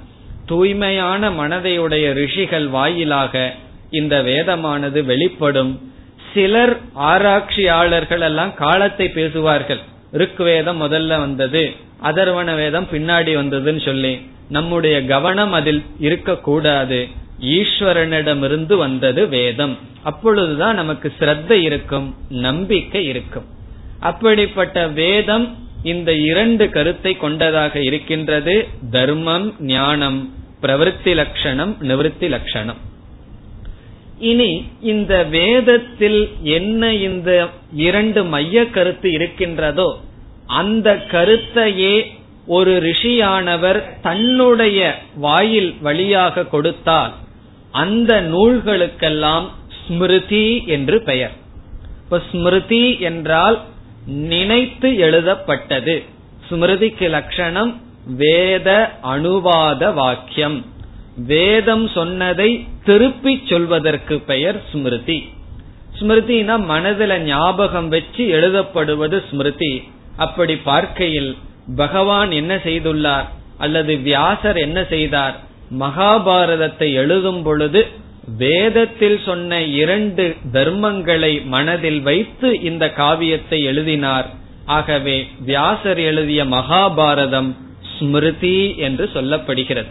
தூய்மையான மனதையுடைய ரிஷிகள் வாயிலாக இந்த வேதமானது வெளிப்படும். சிலர் ஆராய்ச்சியாளர்கள் எல்லாம் காலத்தை பேசுவார்கள். ருக் வேதம் முதல்ல வந்தது அதர்வன வேதம் பின்னாடி வந்ததுன்னு சொல்லி. நம்முடைய கவனம் அதில் இருக்கக்கூடாது. ஈஸ்வரனிடமிருந்து வந்தது வேதம். அப்பொழுதுதான் நமக்கு ஸ்ரத்த இருக்கும் நம்பிக்கை இருக்கும். அப்படிப்பட்ட வேதம் இந்த இரண்டு கருத்தை கொண்டதாக இருக்கின்றது. தர்மம் ஞானம் பிரவருத்தி லட்சணம் நிவர்த்தி லட்சணம் இனி இந்த வேதத்தில் என்ன இந்த இரண்டு மைய கருத்து இருக்கின்றதோ அந்த கருத்தையே ஒரு ரிஷியானவர் தன்னுடைய வாயில் வழியாக கொடுத்தால் அந்த நூல்களுக்கெல்லாம் ஸ்மிருதி என்று பெயர். இப்ப ஸ்மிருதி என்றால் நினைத்து எழுதப்பட்டது. ஸ்மிருதிக்கு லட்சணம் வேத அனுவாத வாக்கியம். வேதம் சொன்னதை திருப்பி சொல்வதற்கு பெயர் ஸ்மிருதி. ஸ்மிருதினா மனதில ஞாபகம் வச்சு எழுதப்படுவது ஸ்மிருதி. அப்படி பார்க்கையில் பகவான் என்ன செய்துள்ளார்? அல்லது வியாசர் என்ன செய்தார்? மகாபாரதத்தை எழுதும் பொழுது வேதத்தில் சொன்ன இரண்டு தர்மங்களை மனதில் வைத்து இந்த காவியத்தை எழுதினார். ஆகவே வியாசர் எழுதிய மகாபாரதம் ஸ்மிருதி என்று சொல்லப்படுகிறது.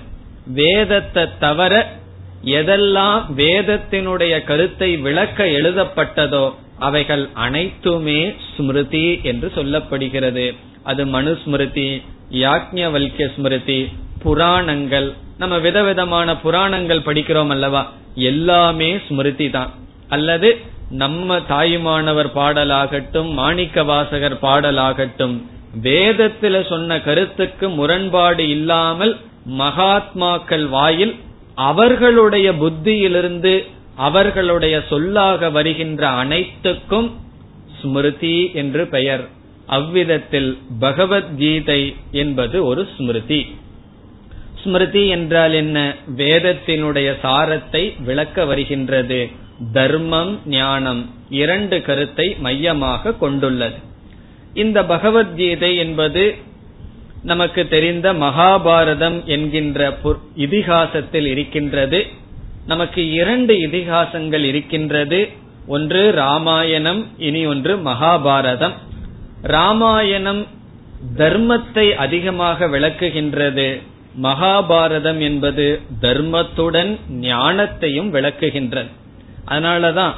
வேதத்தை தவிர எதெல்லாம் வேதத்தினுடைய கருத்தை விளக்க எழுதப்பட்டதோ அவைகள் அனைத்துமே ஸ்மிருதி என்று சொல்லப்படுகிறது. அது மனுஸ்மிருதி யாக்ஞவல்ய ஸ்மிருதி புராணங்கள். நம்ம விதவிதமான புராணங்கள் படிக்கிறோம் அல்லவா? எல்லாமே ஸ்மிருதி தான். அல்லது நம்ம தாயுமானவர் பாடலாகட்டும் மாணிக்க வாசகர் பாடலாகட்டும் வேதத்துல சொன்ன கருத்துக்கு முரண்பாடு இல்லாமல் மகாத்மாக்கள் வாயில் அவர்களுடைய புத்தியிலிருந்து அவர்களுடைய சொல்லாக வருகின்ற அனைத்துக்கும் ஸ்மிருதி என்று பெயர். அவ்விதத்தில் பகவத்கீதை என்பது ஒரு ஸ்மிருதி. ஸ்மிருதி என்றால் என்ன? வேதத்தினுடைய சாரத்தை விளக்க வருகின்றது. தர்மம் ஞானம் இரண்டு கருத்தை மையமாக கொண்டுள்ளது. இந்த பகவத்கீதை என்பது நமக்கு தெரிந்த மகாபாரதம் என்கின்ற இதிகாசத்தில் இருக்கின்றது. நமக்கு இரண்டு இதிகாசங்கள் இருக்கின்றது. ஒன்று ராமாயணம் இனி ஒன்று மகாபாரதம். ராமாயணம் தர்மத்தை அதிகமாக விளக்குகின்றது. மகாபாரதம் என்பது தர்மத்துடன் ஞானத்தையும் விளக்குகின்றது. அதனாலதான்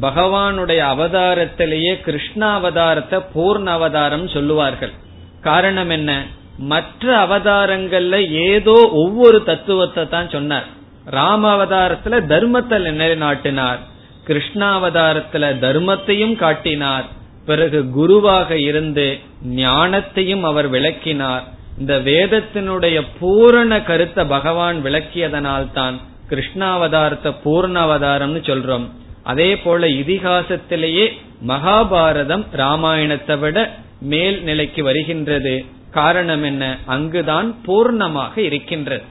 பகவானுடைய அவதாரத்திலேயே கிருஷ்ண அவதாரத்தை பூர்ண அவதாரம் சொல்லுவார்கள். காரணம் என்ன? மற்ற அவதாரங்கள்ல ஏதோ ஒவ்வொரு தத்துவத்தை தான் சொன்னார். ராம அவதாரத்துல தர்மத்தை நிலைநாட்டினார். கிருஷ்ணாவதாரத்துல தர்மத்தையும் காட்டினார். பிறகு குருவாக இருந்து ஞானத்தையும் அவர் விளக்கினார். இந்த வேதத்தினுடைய பூரண கருத்தை பகவான் விளக்கியதனால்தான் கிருஷ்ணாவதாரத்தை பூர்ண அவதாரம்னு சொல்றோம். அதே போல இதிகாசத்திலேயே மகாபாரதம் ராமாயணத்தை விட மேல் நிலைக்கு வருகின்றது. காரணம் என்ன? அங்குதான் பூர்ணமாக இருக்கின்றது.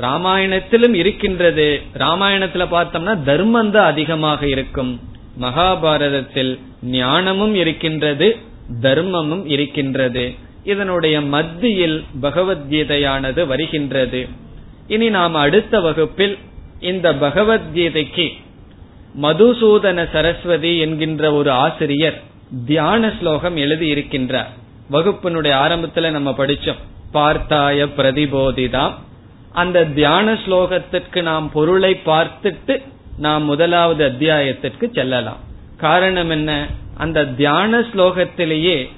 ராமாயணத்திலும் இருக்கின்றது. ராமாயணத்துல பார்த்தோம்னா தர்மம் தான் அதிகமாக இருக்கும். மகாபாரதத்தில் ஞானமும் இருக்கின்றது தர்மமும் இருக்கின்றது. இதனுடைய மத்தியில் பகவத்கீதையானது வருகின்றது. இனி நாம் அடுத்த வகுப்பில் இந்த பகவத்கீதைக்கு மதுசூதன சரஸ்வதி என்கின்ற ஒரு ஆசிரியர் தியான ஸ்லோகம் எழுதி இருக்கின்றார் வகுப்பினுடைய ஆரம்பத்துல நம்ம படிச்சோம். பார்த்தாய பிரதிபோதிதாம். அந்த தியான ஸ்லோகத்திற்கு நாம் பொருளை பார்த்துட்டு நாம் முதலாவது அத்தியாயத்திற்கு செல்லலாம். காரணம் என்ன? அந்த தியான ஸ்லோகத்திலேயே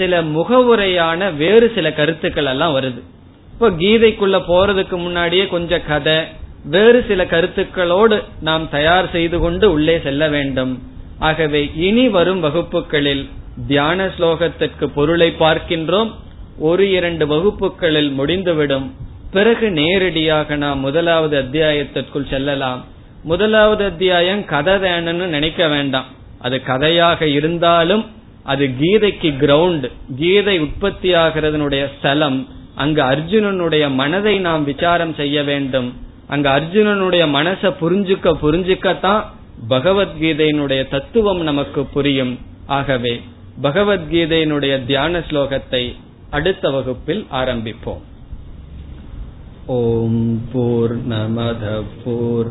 சில முகவுரையான வேறு சில கருத்துக்கள் எல்லாம் வருது. இப்போ கீதைக்குள்ள போறதுக்கு முன்னாடியே கொஞ்சம் கதை வேறு சில கருத்துக்களோடு நாம் தயார் செய்து கொண்டு உள்ளே செல்ல வேண்டும். ஆகவே இனி வரும் வகுப்புகளில் தியான ஸ்லோகத்திற்கு பொருளை பார்க்கின்றோம். ஒரு இரண்டு வகுப்புகளில் முடிந்துவிடும். பிறகு நேரடியாக நாம் முதலாவது அத்தியாயத்திற்குள் செல்லலாம். முதலாவது அத்தியாயம் கதை வேணும்னு நினைக்க வேண்டாம். அது கதையாக இருந்தாலும் அது கீதைக்கு கிரவுண்ட் கீதை உற்பத்தி ஆகிறதனுடைய ஸ்தலம். அங்கு அர்ஜுனனுடைய மனதை நாம் விசாரம் செய்ய வேண்டும். அங்க அர்ஜுனனுடைய மனசை புரிஞ்சுக்க புரிஞ்சுக்கத்தான் பகவத்கீதையினுடைய தத்துவம் நமக்கு புரியும். ஆகவே பகவத்கீதையினுடைய தியான ஸ்லோகத்தை அடுத்த வகுப்பில் ஆரம்பிப்போம். ஓம் போர் நமத போர்